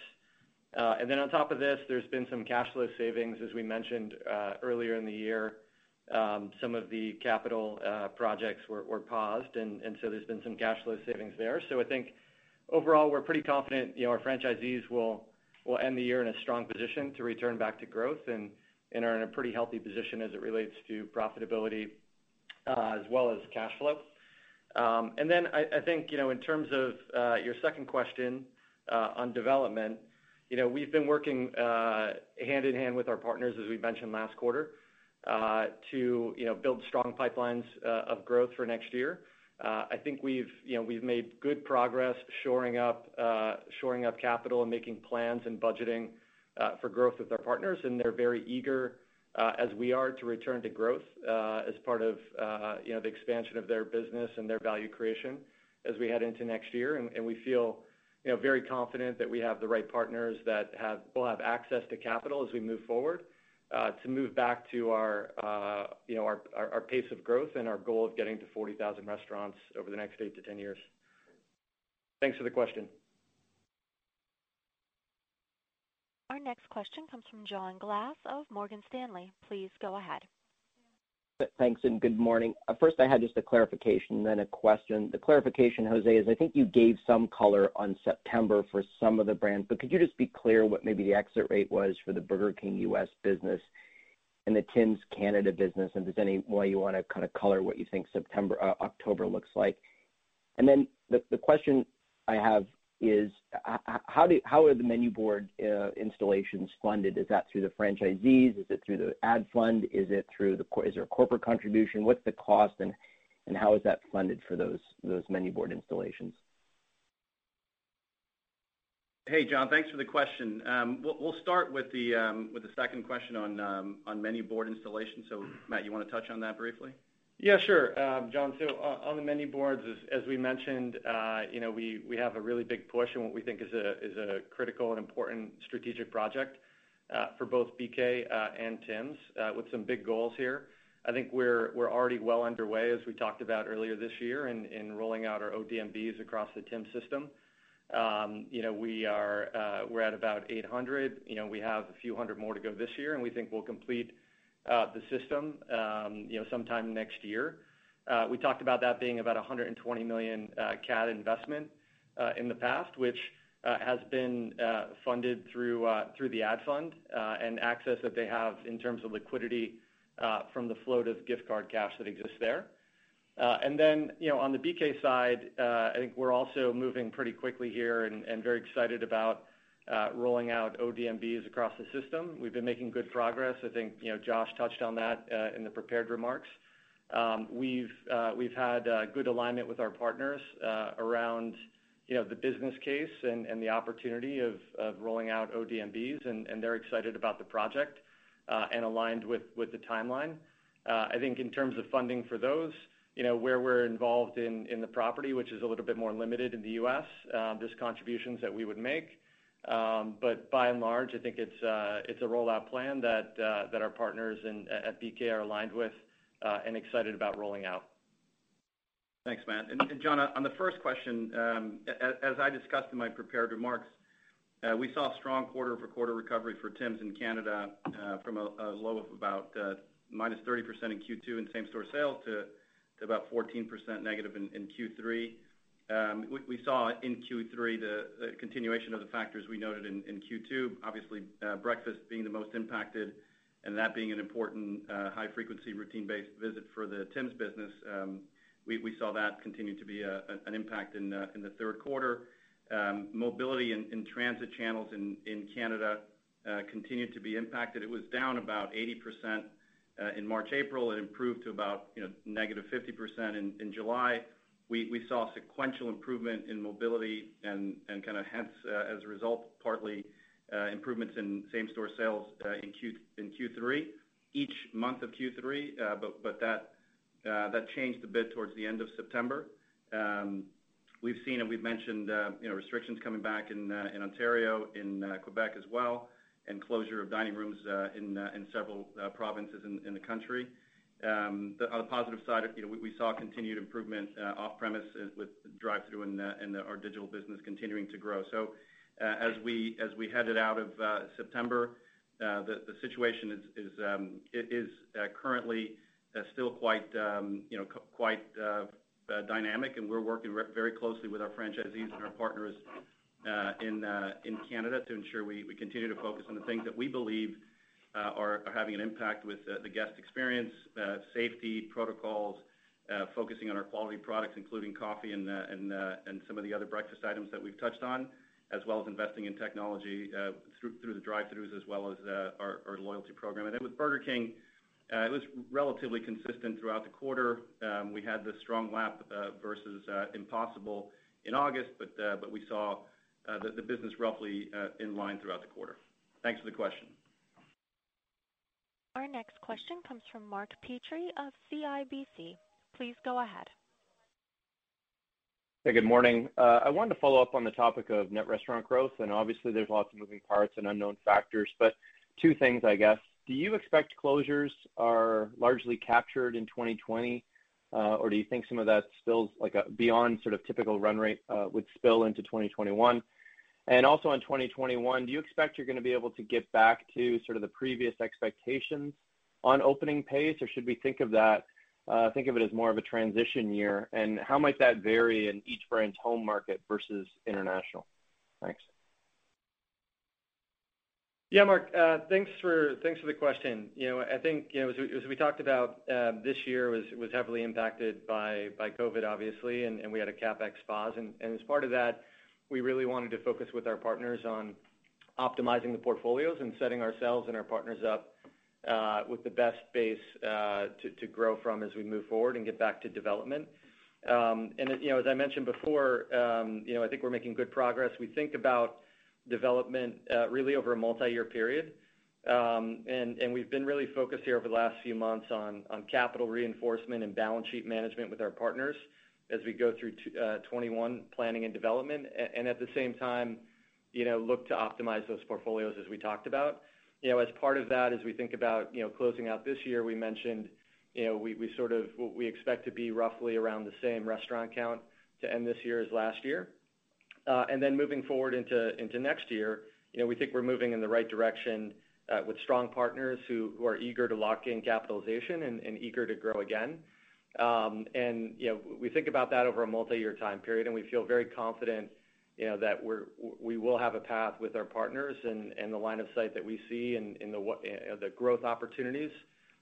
Uh, then on top of this, there's been some cash flow savings, as we mentioned uh, earlier in the year. Um, some of the capital uh, projects were paused, and so there's been some cash flow savings there. So I think overall, we're pretty confident you know, our franchisees will end the year in a strong position to return back to growth and and are in a pretty healthy position as it relates to profitability as well as cash flow. Um and then I think, you know, in terms of your second question on development, we've been working uh, hand in hand with our partners, as we mentioned last quarter, uh, to you know, build strong pipelines uh, of growth for next year. I think we've you know, we've made good progress shoring up capital and making plans and budgeting for growth with our partners, and they're very eager, as we are, to return to growth as part of you know, the expansion of their business and their value creation as we head into next year. And we feel very confident that we have the right partners that have will have access to capital as we move forward uh, to move back to our, uh, you know, our pace of growth and our goal of getting to 40,000 restaurants over the next eight to 10 years. Thanks for the question. Our next question comes from John Glass of Morgan Stanley. Please go ahead. Thanks, and good morning. Uh, first, I had just a clarification, then a question. The clarification, Jose, is I think you gave some color on September for some of the brands, but could you just be clear what maybe the exit rate was for the Burger King U.S. business and the Tim's Canada business, and if there's any way you want to kind of color what you think September, uh, October looks like? And then the question I have is, how are the menu board uh, installations funded? Is that through the franchisees? Is it through the ad fund? Is it through the is there a corporate contribution? What's the cost, and how is that funded for those menu board installations? Hey, John. Thanks for the question. Um, we'll start um, with the second question on um, menu board installation. Matt, you want to touch on that briefly? Sure. Um, John, so uh, on the menu boards, as we mentioned, uh, you know, we have a really big push in what we think is a critical and important strategic project uh, for both BK and Tim's with some big goals here. I think we're already well underway, as we talked about earlier this year, in rolling out our ODMBs across the Tim's system. Um, you know, We're at about 800. You know, We have a few hundred more to go this year, and we think we'll complete Uh, the system um, you know, sometime next year. Uh, we talked about that being about 120 million uh, CAD investment in the past, which has been funded through the ad fund and access that they have in terms of liquidity from the float of gift card cash that exists there. Uh and then you know, on the BK side, I think we're also moving pretty quickly here and very excited about Uh, rolling out ODMBs across the system. We've been making good progress. I think you know, Josh touched on that uh, in the prepared remarks. Um we've uh we've had uh, good alignment with our partners around you know, the business case and the opportunity of rolling out ODMBs, and they're excited about the project and aligned with the timeline. I think in terms of funding for those, you know, where we're involved in the property, which is a little bit more limited in the U.S., um, there's contributions that we would make. Um, but by and large, I think it's uh it's a rollout plan that uh that our partners at BK are aligned with uh, and excited about rolling out. Thanks, Matt. And John, on the first question, um, as I discussed in my prepared remarks, uh, we saw strong quarter-over-quarter recovery for Tim's in Canada uh, from a low of about -30% in Q2 in same-store sales to about 14% negative in Q3. Um, we saw in Q3 the continuation of the factors we noted in Q2, obviously, uh, breakfast being the most impacted and that being an important uh, high-frequency, routine-based visit for the Tim's business. Um, we saw that continue to be an impact uh, in the third quarter. Um, mobility in transit channels in Canada continued to be impacted. It was down about 80% in March, April. It improved to about you know, -50% in July. We saw sequential improvement in mobility and kind of hence, uh, as a result, partly uh, improvements in same-store sales uh, in Q3, each month of Q3. But That changed a bit towards the end of September. Um, we've seen and we've mentioned you know, restrictions coming back in Ontario, in Quebec as well, and closure of dining rooms in several provinces in the country. On the positive side, you know, we saw continued improvement uh, off-premise uh, with drive-thru and our digital business continuing to grow. So uh as we as we headed out of uh, September, the the situation is is um, is currently still quite um, you know quite dynamic, and we're working very closely with our franchisees and our partners uh in uh in Canada to ensure we continue to focus on the things that we believe Uh, having an impact with uh, the guest experience, uh, safety protocols, focusing on our quality products, including coffee and some of the other breakfast items that we've touched on, as well as investing in technology through the drive-throughs as well as our loyalty program. And then with Burger King, It was relatively consistent throughout the quarter. Um, we had the strong lap versus Impossible in August, but we saw the business roughly in line throughout the quarter. Thanks for the question. Our next question comes from Mark Petrie of CIBC. Please go ahead. Hey, good morning. Uh, I wanted to follow up on the topic of net restaurant growth, and obviously there's lots of moving parts and unknown factors, but two things, I guess. Do you expect closures are largely captured in 2020? Uh, or do you think some of that spills like a beyond sort of typical run rate would spill into 2021? And also on 2021, do you expect you're going to be able to get back to sort of the previous expectations on opening pace, or should we think of that, uh think of it as more of a transition year? And how might that vary in each brand's home market versus international? Thanks. Yeah, Mark. Uh thanks for thanks for the question. You know, I think, you know, as we talked about, this year was was heavily impacted by COVID, obviously, and we had a CapEx pause. And as part of that, we really wanted to focus with our partners on optimizing the portfolios and setting ourselves and our partners up uh, with the best base uh, to grow from as we move forward and get back to development. Um, and you know, as I mentioned before, um, you know, I think we're making good progress. We think about development uh, really over a multi-year period. Um, and we've been really focused here over the last few months on capital reinforcement and balance sheet management with our partners as we go through 2021 uh, planning and development. And at the same time, you know, look to optimize those portfolios as we talked about. You know, as part of that, as we think about you know, closing out this year, we mentioned you know, we we sort of we expect to be roughly around the same restaurant count to end this year as last year. Uh, and then moving forward into into next year, you know, we think we're moving in the right direction uh, with strong partners who are eager to lock in capitalization and eager to grow again. Um, you know, we think about that over a multi-year time period, and we feel very confident you know, that we will have a path with our partners and the line of sight that we see and in the eh, the growth opportunities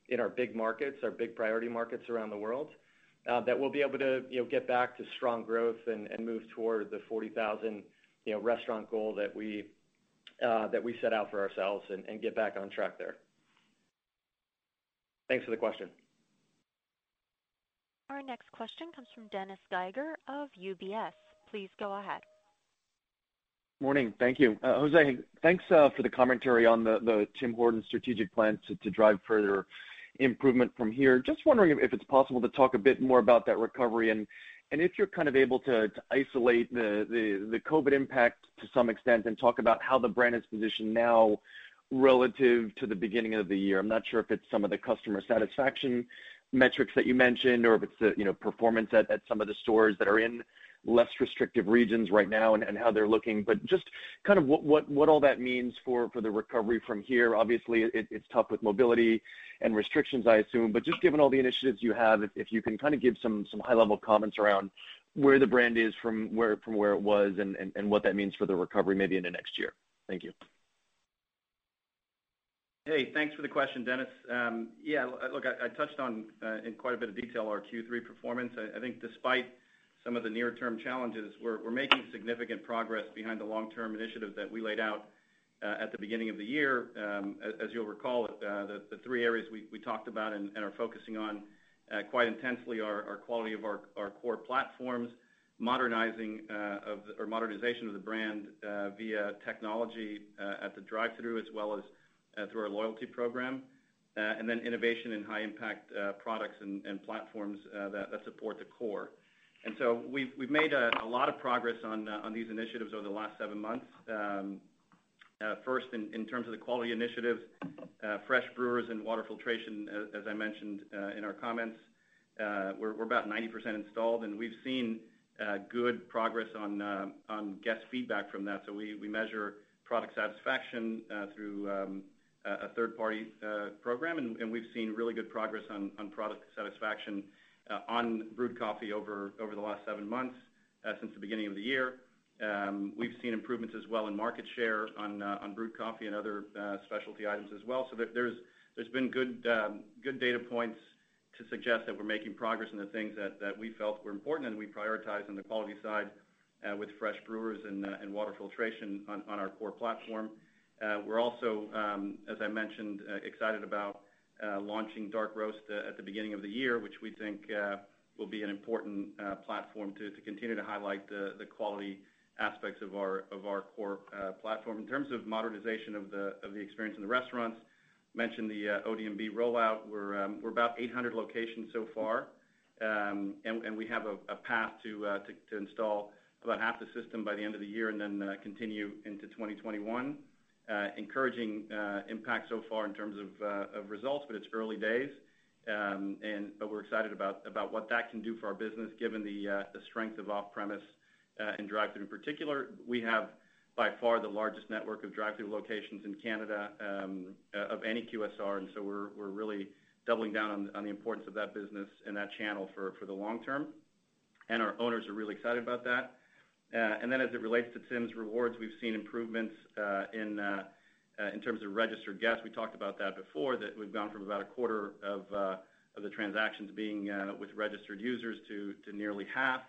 in our big markets, our big priority markets around the world, uh, that we'll be able to you know, get back to strong growth and move toward the 40,000 you know, restaurant goal that we uh that we set out for ourselves and get back on track there. Thanks for the question. Our next question comes from Dennis Geiger of UBS. Please go ahead. Morning. Thank you. Uh, Jose, thanks uh, for the commentary on the Tim Hortons strategic plan to drive further improvement from here. Just wondering if it's possible to talk a bit more about that recovery and if you're kind of able to isolate the COVID impact to some extent and talk about how the brand is positioned now relative to the beginning of the year. I'm not sure if it's some of the customer satisfaction metrics that you mentioned or if it's the you know, performance at at some of the stores that are in less restrictive regions right now and how they're looking. But just kind of what all that means for for the recovery from here. Obviously, it's tough with mobility and restrictions, I assume. But just given all the initiatives you have, if you can kind of give some some high-level comments around where the brand is from where from where it was and what that means for the recovery maybe into next year. Thank you. Hey, thanks for the question, Dennis. Um, yeah, look, I touched on, uh, in quite a bit of detail, our Q3 performance. I think despite some of the near-term challenges, we're making significant progress behind the long-term initiatives that we laid out uh, at the beginning of the year. Um, as you'll recall, uh, the three areas we talked about and are focusing on quite intensely are quality of our core platforms, modernizing or modernization of the brand via technology at the drive-thru as well as Uh, through our loyalty program, uh, and then innovation in high-impact uh, products and platforms that support the core. And so we've made a lot of progress on these initiatives over the last seven months. Um, first, in terms of the quality initiatives, fresh brewers and water filtration, as I mentioned in our comments, we're about 90% installed, and we've seen good progress on guest feedback from that. So we measure product satisfaction through um, a third-party uh, program, and we've seen really good progress on product satisfaction uh, on brewed coffee over over the last seven months uh, since the beginning of the year. Um, we've seen improvements as well in market share on brewed coffee and other specialty items as well. There's there's been good um, good data points to suggest that we're making progress in the things that we felt were important and we prioritize on the quality side with fresh brewers and water filtration on our core platform. Uh, we're also, um, as I mentioned, uh, excited about uh, launching dark roast at the beginning of the year, which we think will be an important platform to continue to highlight the quality aspects of our core platform. In terms of modernization of the experience in the restaurants, mentioned the ODMB rollout. We're um, about 800 locations so far. Um and we have a path to install about half the system by the end of the year and then continue into 2021. Uh, encouraging uh, impact so far in terms of uh, results, but it's early days. Um, and but we're excited about what that can do for our business, given the strength of off-premise and drive-thru in particular. We have by far the largest network of drive-thru locations in Canada um, of any QSR. And so we're really doubling down on the importance of that business and that channel for the long term. And our owners are really excited about that. As it relates to Tims Rewards, we've seen improvements uh in terms of registered guests. We talked about that before, that we've gone from about a quarter of uh of the transactions being with registered users to nearly half.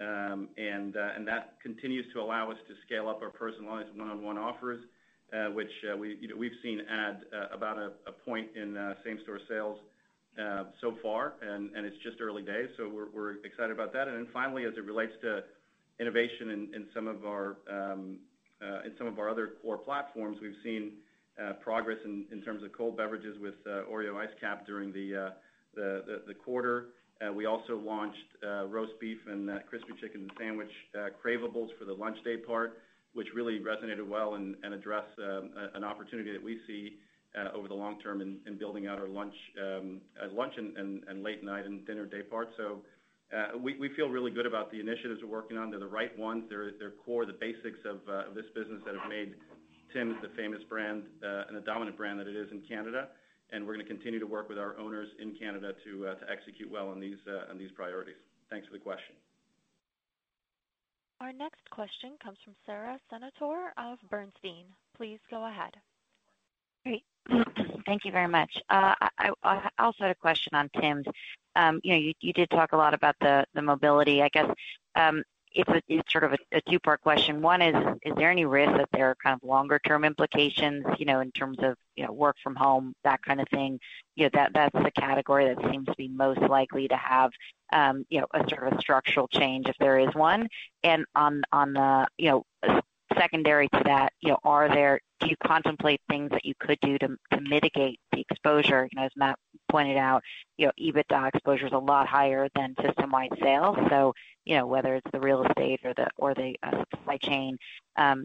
Um and uh and that continues to allow us to scale up our personalized one-on-one offers, which we've seen add about a point in same-store sales so far, and it's just early days, so we're excited about that. And then finally, as it relates to innovation um, uh, in some of our other core platforms, we've seen uh, progress in terms of cold beverages with uh, Oreo Iced Capp during the quarter. We also launched roast beef and crispy chicken sandwich Craveables for the lunch day part, which really resonated well and addressed um, an opportunity that we see over the long term in building out our lunch um, and late night and dinner day part. Uh, we feel really good about the initiatives we're working on. They're the right ones. They're core, the basics uh, of this business that have made Tims the famous brand uh, and the dominant brand that it is in Canada. And we're going to continue to work with our owners in Canada to execute well on these priorities. Thanks for the question. Our next question comes from Sara Senatore of Bernstein. Please go ahead. Great. [clears throat] Thank you very much. I also had a question on Tims. Um, you know, you did talk a lot about the mobility. I guess um, it's it's sort of a two-part question. One is is there any risk that there are kind of longer-term implications, you know, in terms of you know, work from home, that kind of thing? You know, that that's the category that seems to be most likely to have um, you know, a sort of a structural change if there is one. And on on the, you know, secondary to that, you know, are there do you contemplate things that you could do to to mitigate the exposure? You know, As Matt pointed out, you know, EBITDA exposure is a lot higher than system-wide sales. So, you know, whether it's the real estate or the uh supply chain,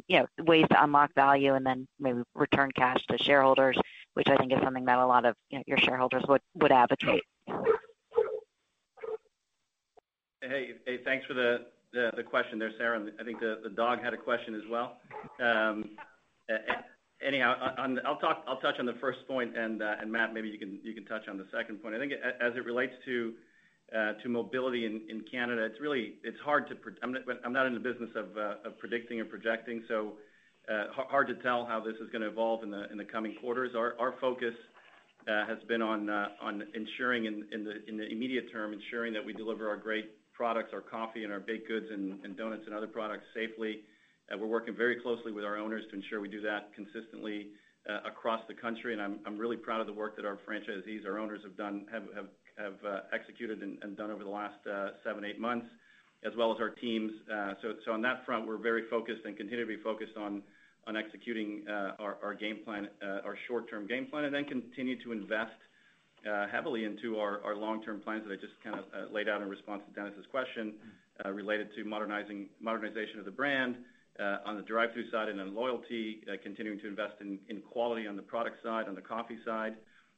you know, ways to unlock value and then maybe return cash to shareholders, which I think is something that a lot of you know, your shareholders would advocate. Hey, thanks for the the question there, Sara. I think the dog had a question as well. Anyhow, I'll talk I'll touch on the first point, and and Matt, maybe you can you can touch on the second point. I think as it relates to uh to mobility in in Canada, it's really it's hard to. I'm not in the business of uh of predicting or projecting, so hard to tell how this is going to evolve in the in the coming quarters. Our our focus has been on on ensuring in the in the immediate term, ensuring that we deliver our great products, our coffee and our baked goods and donuts and other products safely. Uh, we're working very closely with our owners to ensure we do that consistently uh, across the country, and I'm really proud of the work that our franchisees, our owners have done, have uh executed and done over the last uh, seven, eight months, as well as our teams. Uh so on that front, we're very focused and continue to be focused on executing our game plan, our short-term game plan, and then continue to invest heavily into our long-term plans that I just kind of laid out in response to Dennis's question related to modernizing modernization of the brand on the drive-thru side and then loyalty, uh, continuing to invest in quality on the product side, on the coffee side,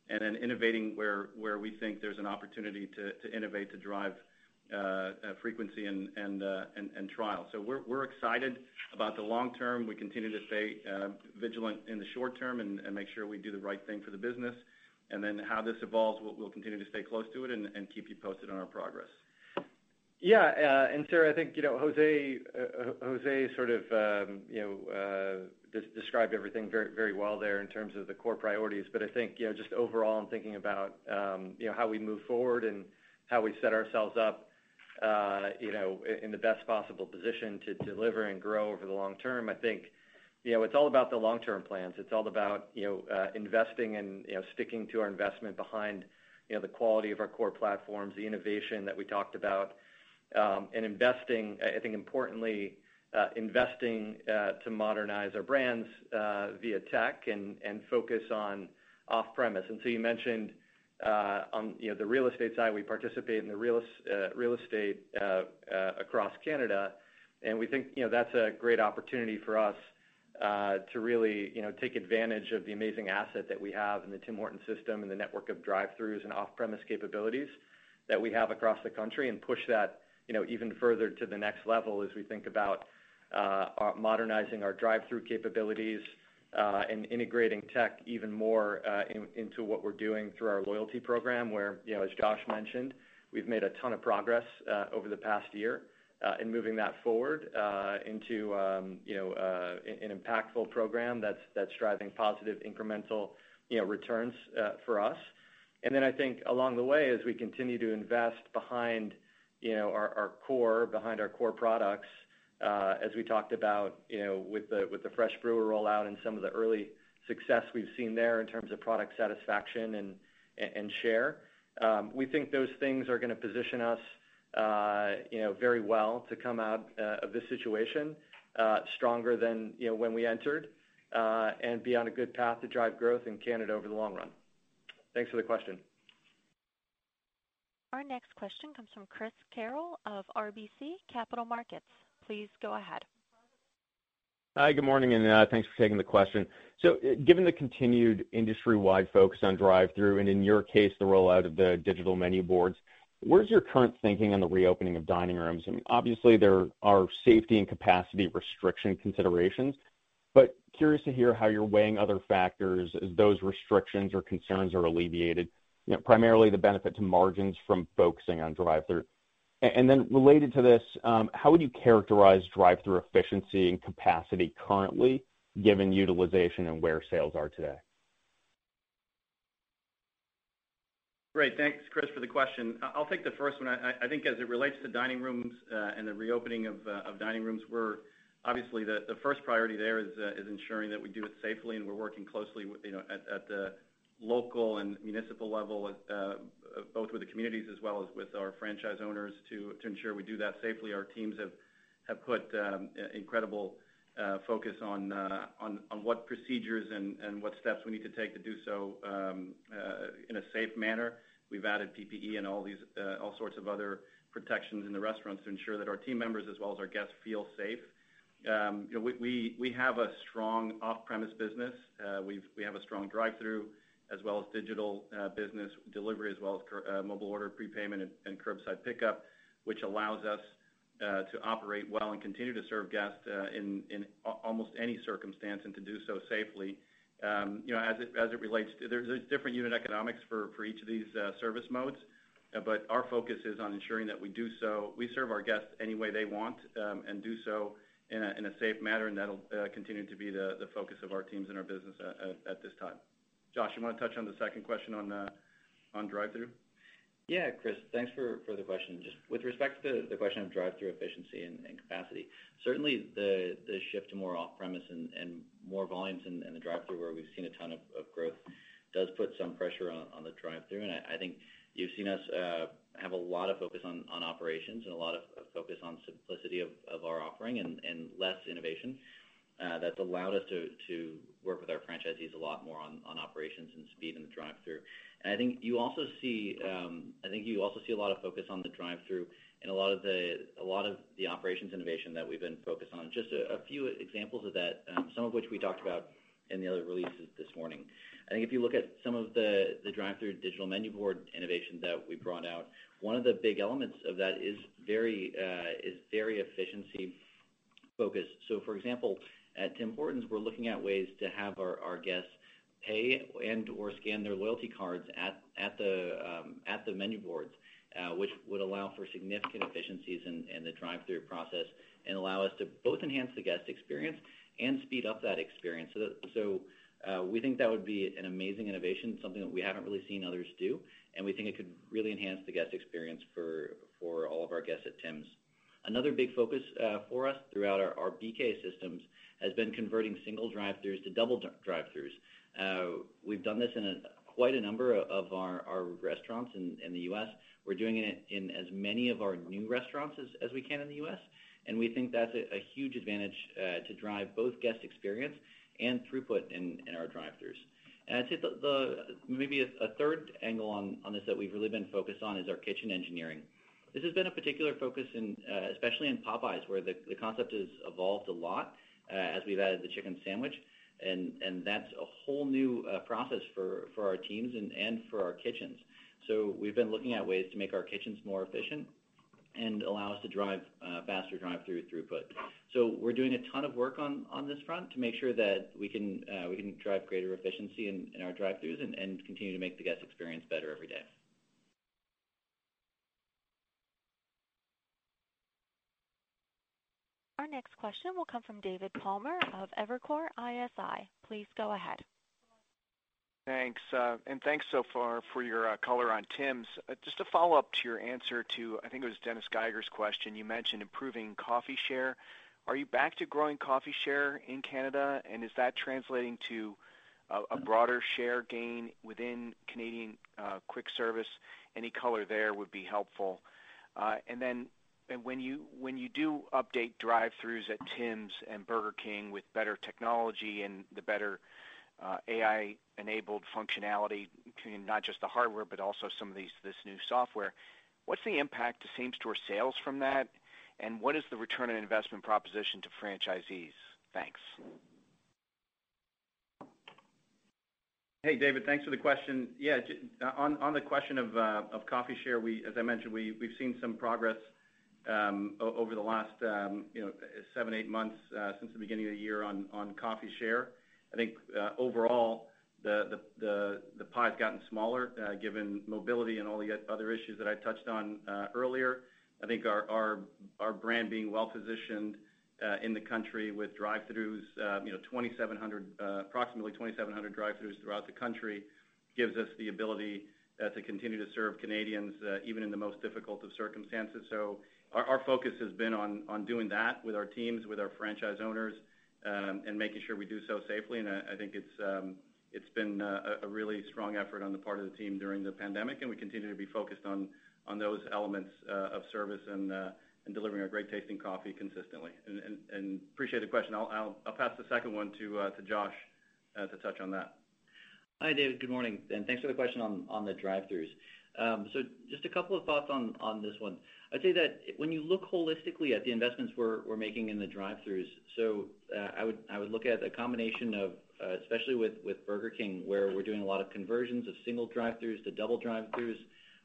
and then innovating where we think there's an opportunity to to innovate to drive uh, uh, frequency and and uh and trial. So we're we're excited about the long term. We continue to stay vigilant in the short term and make sure we do the right thing for the business. And then how this evolves, we'll continue to stay close to it and keep you posted on our progress. Yeah. Uh, Sara, I think you know, José uh, Jose sort of um, you know, uh, described everything very very well there in terms of the core priorities. But I think, you know, just overall in thinking about um, you know, how we move forward and how we set ourselves up you know, in the best possible position to deliver and grow over the long term, I think you know, it's all about the long-term plans. It's all about, you know, investing and, you know, sticking to our investment behind, you know, the quality of our core platforms, the innovation that we talked about, Um, and investing, I think importantly, uh, investing uh, to modernize our brands uh, via tech and focus on off-premise. And so you mentioned, on, the real estate side, we participate in the real estate across Canada, and we think, you know, that's a great opportunity for us to really, you know, take advantage of the amazing asset that we have in the Tim Hortons system and the network of drive-throughs and off-premise capabilities that we have across the country and push that, you know, even further to the next level as we think about uh, uh, modernizing our drive-through capabilities uh, and integrating tech even more into what we're doing through our loyalty program, where, you know, as Josh mentioned, we've made a ton of progress over the past year in moving that forward into, um, you know, an impactful program that's driving positive incremental, you know, returns for us. And then I think along the way, as we continue to invest behind, know, our core behind our core products, uh, as we talked about, you know, with the with the Fresh Brewer rollout and some of the early success we've seen there in terms of product satisfaction and and share, um, we think those things are gonna position us, uh, you know, very well to come out uh, of this situation stronger than, you know, when we entered and be on a good path to drive growth in Canada over the long run. Thanks for the question. Our next question comes from Chris Carril of RBC Capital Markets. Please go ahead. Hi, good morning, and uh, thanks for taking the question. So, uh, given the continued industry-wide focus on drive-thru, and in your case, the rollout of the digital menu boards, where's your current thinking on the reopening of dining rooms? I mean, obviously, there are safety and capacity restriction considerations, but curious to hear how you're weighing other factors as those restrictions or concerns are alleviated, you know, primarily the benefit to margins from focusing on drive-thru. And then related to this, um, how would you characterize drive-thru efficiency and capacity currently, given utilization and where sales are today? Great. Thanks, Chris, for the question. I'll take the first one. I think as it relates to dining rooms uh, and the reopening uh, of dining rooms, we're obviously the first priority there uh, is ensuring that we do it safely, and we're working closely with, you know, at the local and municipal level, uh, both with the communities as well as with our franchise owners to ensure we do that safely. Our teams have put um, incredible uh, focus uh, on what procedures and what steps we need to take to do so um, in a safe manner. We've added PPE and all these all sorts of other protections in the restaurants to ensure that our team members as well as our guests feel safe. Um, you know, we have a strong off-premise business. We have a strong drive-thru as well as digital uh, business delivery, as well as uh, mobile order prepayment and curbside pickup, which allows us uh, to operate well and continue to serve guests in almost any circumstance and to do so safely. Um, you know, as it relates to, there's different unit economics for each of these service modes, but our focus is on ensuring that we do so. We serve our guests any way they want um, and do so in a safe manner, and that'll continue to be the focus of our teams and our business at this time. Josh, you wanna touch on the second question on uh on drive-through? Yeah, Chris, thanks for for the question. Just with respect to the question of drive-through efficiency and capacity, certainly the the shift to more off-premise and and more volumes in the drive-through where we've seen a ton of growth does put some pressure on the drive-through. And I think you've seen us have a lot of focus on on operations and a lot of focus on simplicity of our offering and and less innovation. Uh, that's allowed us to work with our franchisees a lot more on operations and speed in the drive-thru. And um, I think you also see a lot of focus on the drive-thru and a lot of the operations innovation that we've been focused on. Just a few examples of that, um, some of which we talked about in the other releases this morning. I think if you look at some of the drive-thru digital menu board innovation that we brought out, one of the big elements of that is very uh, efficiency focused. So for example, at Tim Hortons, we're looking at ways to have our our guests pay and/or scan their loyalty cards at at, the um, at the menu boards, uh, which would allow for significant efficiencies in in the drive-through process and allow us to both enhance the guest experience and speed up that experience. So uh, we think that would be an amazing innovation, something that we haven't really seen others do, and we think it could really enhance the guest experience for all of our guests at Tim's. Another big focus uh, for us throughout our BK systems has been converting single drive-throughs to double drive-throughs. Uh, we've done this in quite a number of our restaurants in the U.S. We're doing it in as many of our new restaurants as we can in the U.S., and we think that's a huge advantage uh, to drive both guest experience and throughput in our drive-throughs. And I'd say maybe a third angle on this that we've really been focused on is our kitchen engineering. This has been a particular focus uh, especially in Popeyes, where the concept has evolved a lot Uh, as we've added the chicken sandwich, and that's a whole new uh, process for our teams and for our kitchens. So we've been looking at ways to make our kitchens more efficient and allow us to drive uh, faster drive-through throughput. So we're doing a ton of work on this front to make sure that we can drive greater efficiency in our drive-throughs and continue to make the guest experience better every day. Our next question will come from David Palmer of Evercore ISI. Please go ahead. Thanks. Uh, and thanks so far for your uh, color on Tim's. Uh, just to follow up to your answer to, I think it was Dennis Geiger's question, you mentioned improving coffee share. Are you back to growing coffee share in Canada? And is that translating to a broader share gain within Canadian quick service? Any color there would be helpful. And when you do update drive-throughs at Tim's and Burger King with better technology and the better uh, AI-enabled functionality, not just the hardware, but also some of these this new software, what's the impact to same-store sales from that? And what is the return on investment proposition to franchisees? Thanks. Hey, David. Thanks for the question. Yeah, on the question of uh, coffee share, as I mentioned, we've seen some progress Um, over the last um, you know, seven, eight months uh, since the beginning of the year on coffee share. I think uh, overall, the pie's gotten smaller uh, given mobility and all the other issues that I touched on earlier. I think our brand being well-positioned in the country with drive-throughs, you know, approximately 2,700 drive-throughs throughout the country, gives us the ability to continue to serve Canadians even in the most difficult of circumstances. Our focus has been on doing that with our teams, with our franchise owners, um, and making sure we do so safely. And I think it's um, been a really strong effort on the part of the team during the pandemic, and we continue to be focused on those elements uh, of service and uh, delivering a great tasting coffee consistently. Appreciate the question. I'll pass the second one to uh, Josh to touch on that. Hi, David. Good morning, and thanks for the question on the drive-throughs. Um so just a couple of thoughts on this one. I'd say that when you look holistically at the investments we're making in the drive-throughs, so uh, I would look at a combination of, uh, especially with Burger King, where we're doing a lot of conversions of single drive-throughs to double drive-throughs.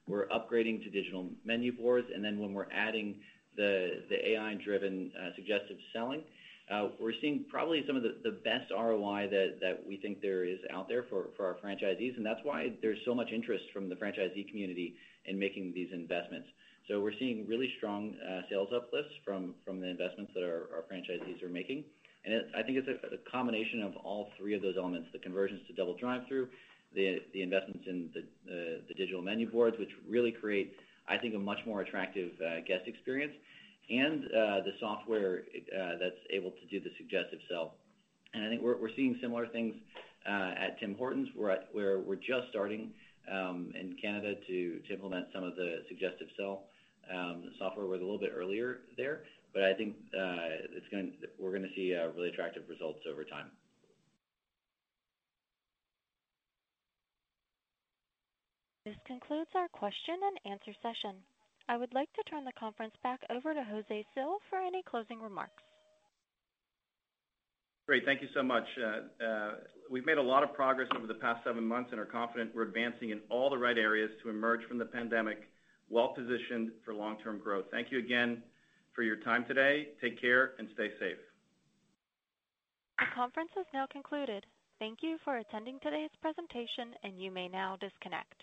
We're upgrading to digital menu boards, and then when we're adding the AI-driven uh, suggestive selling, we're seeing probably some of the best ROI that we think there is out there for our franchisees, and that's why there's so much interest from the franchisee community in making these investments. So we're seeing really strong uh, sales uplifts from the investments that our franchisees are making. And I think it's a combination of all three of those elements, the conversions to double drive-through, the investments in the digital menu boards, which really create, I think, a much more attractive uh, guest experience, and uh, the software that's able to do the suggestive sell. And I think we're seeing similar things at Tim Hortons, where we're just starting um, in Canada to implement some of the suggestive sell Um, software. We're a little bit earlier there, but I think uh, we're going to see uh, really attractive results over time. This concludes our question and answer session. I would like to turn the conference back over to José Cil for any closing remarks. Great. Thank you so much. Uh, we've made a lot of progress over the past seven months and are confident we're advancing in all the right areas to emerge from the pandemic well-positioned for long-term growth. Thank you again for your time today. Take care and stay safe. The conference has now concluded. Thank you for attending today's presentation, and you may now disconnect.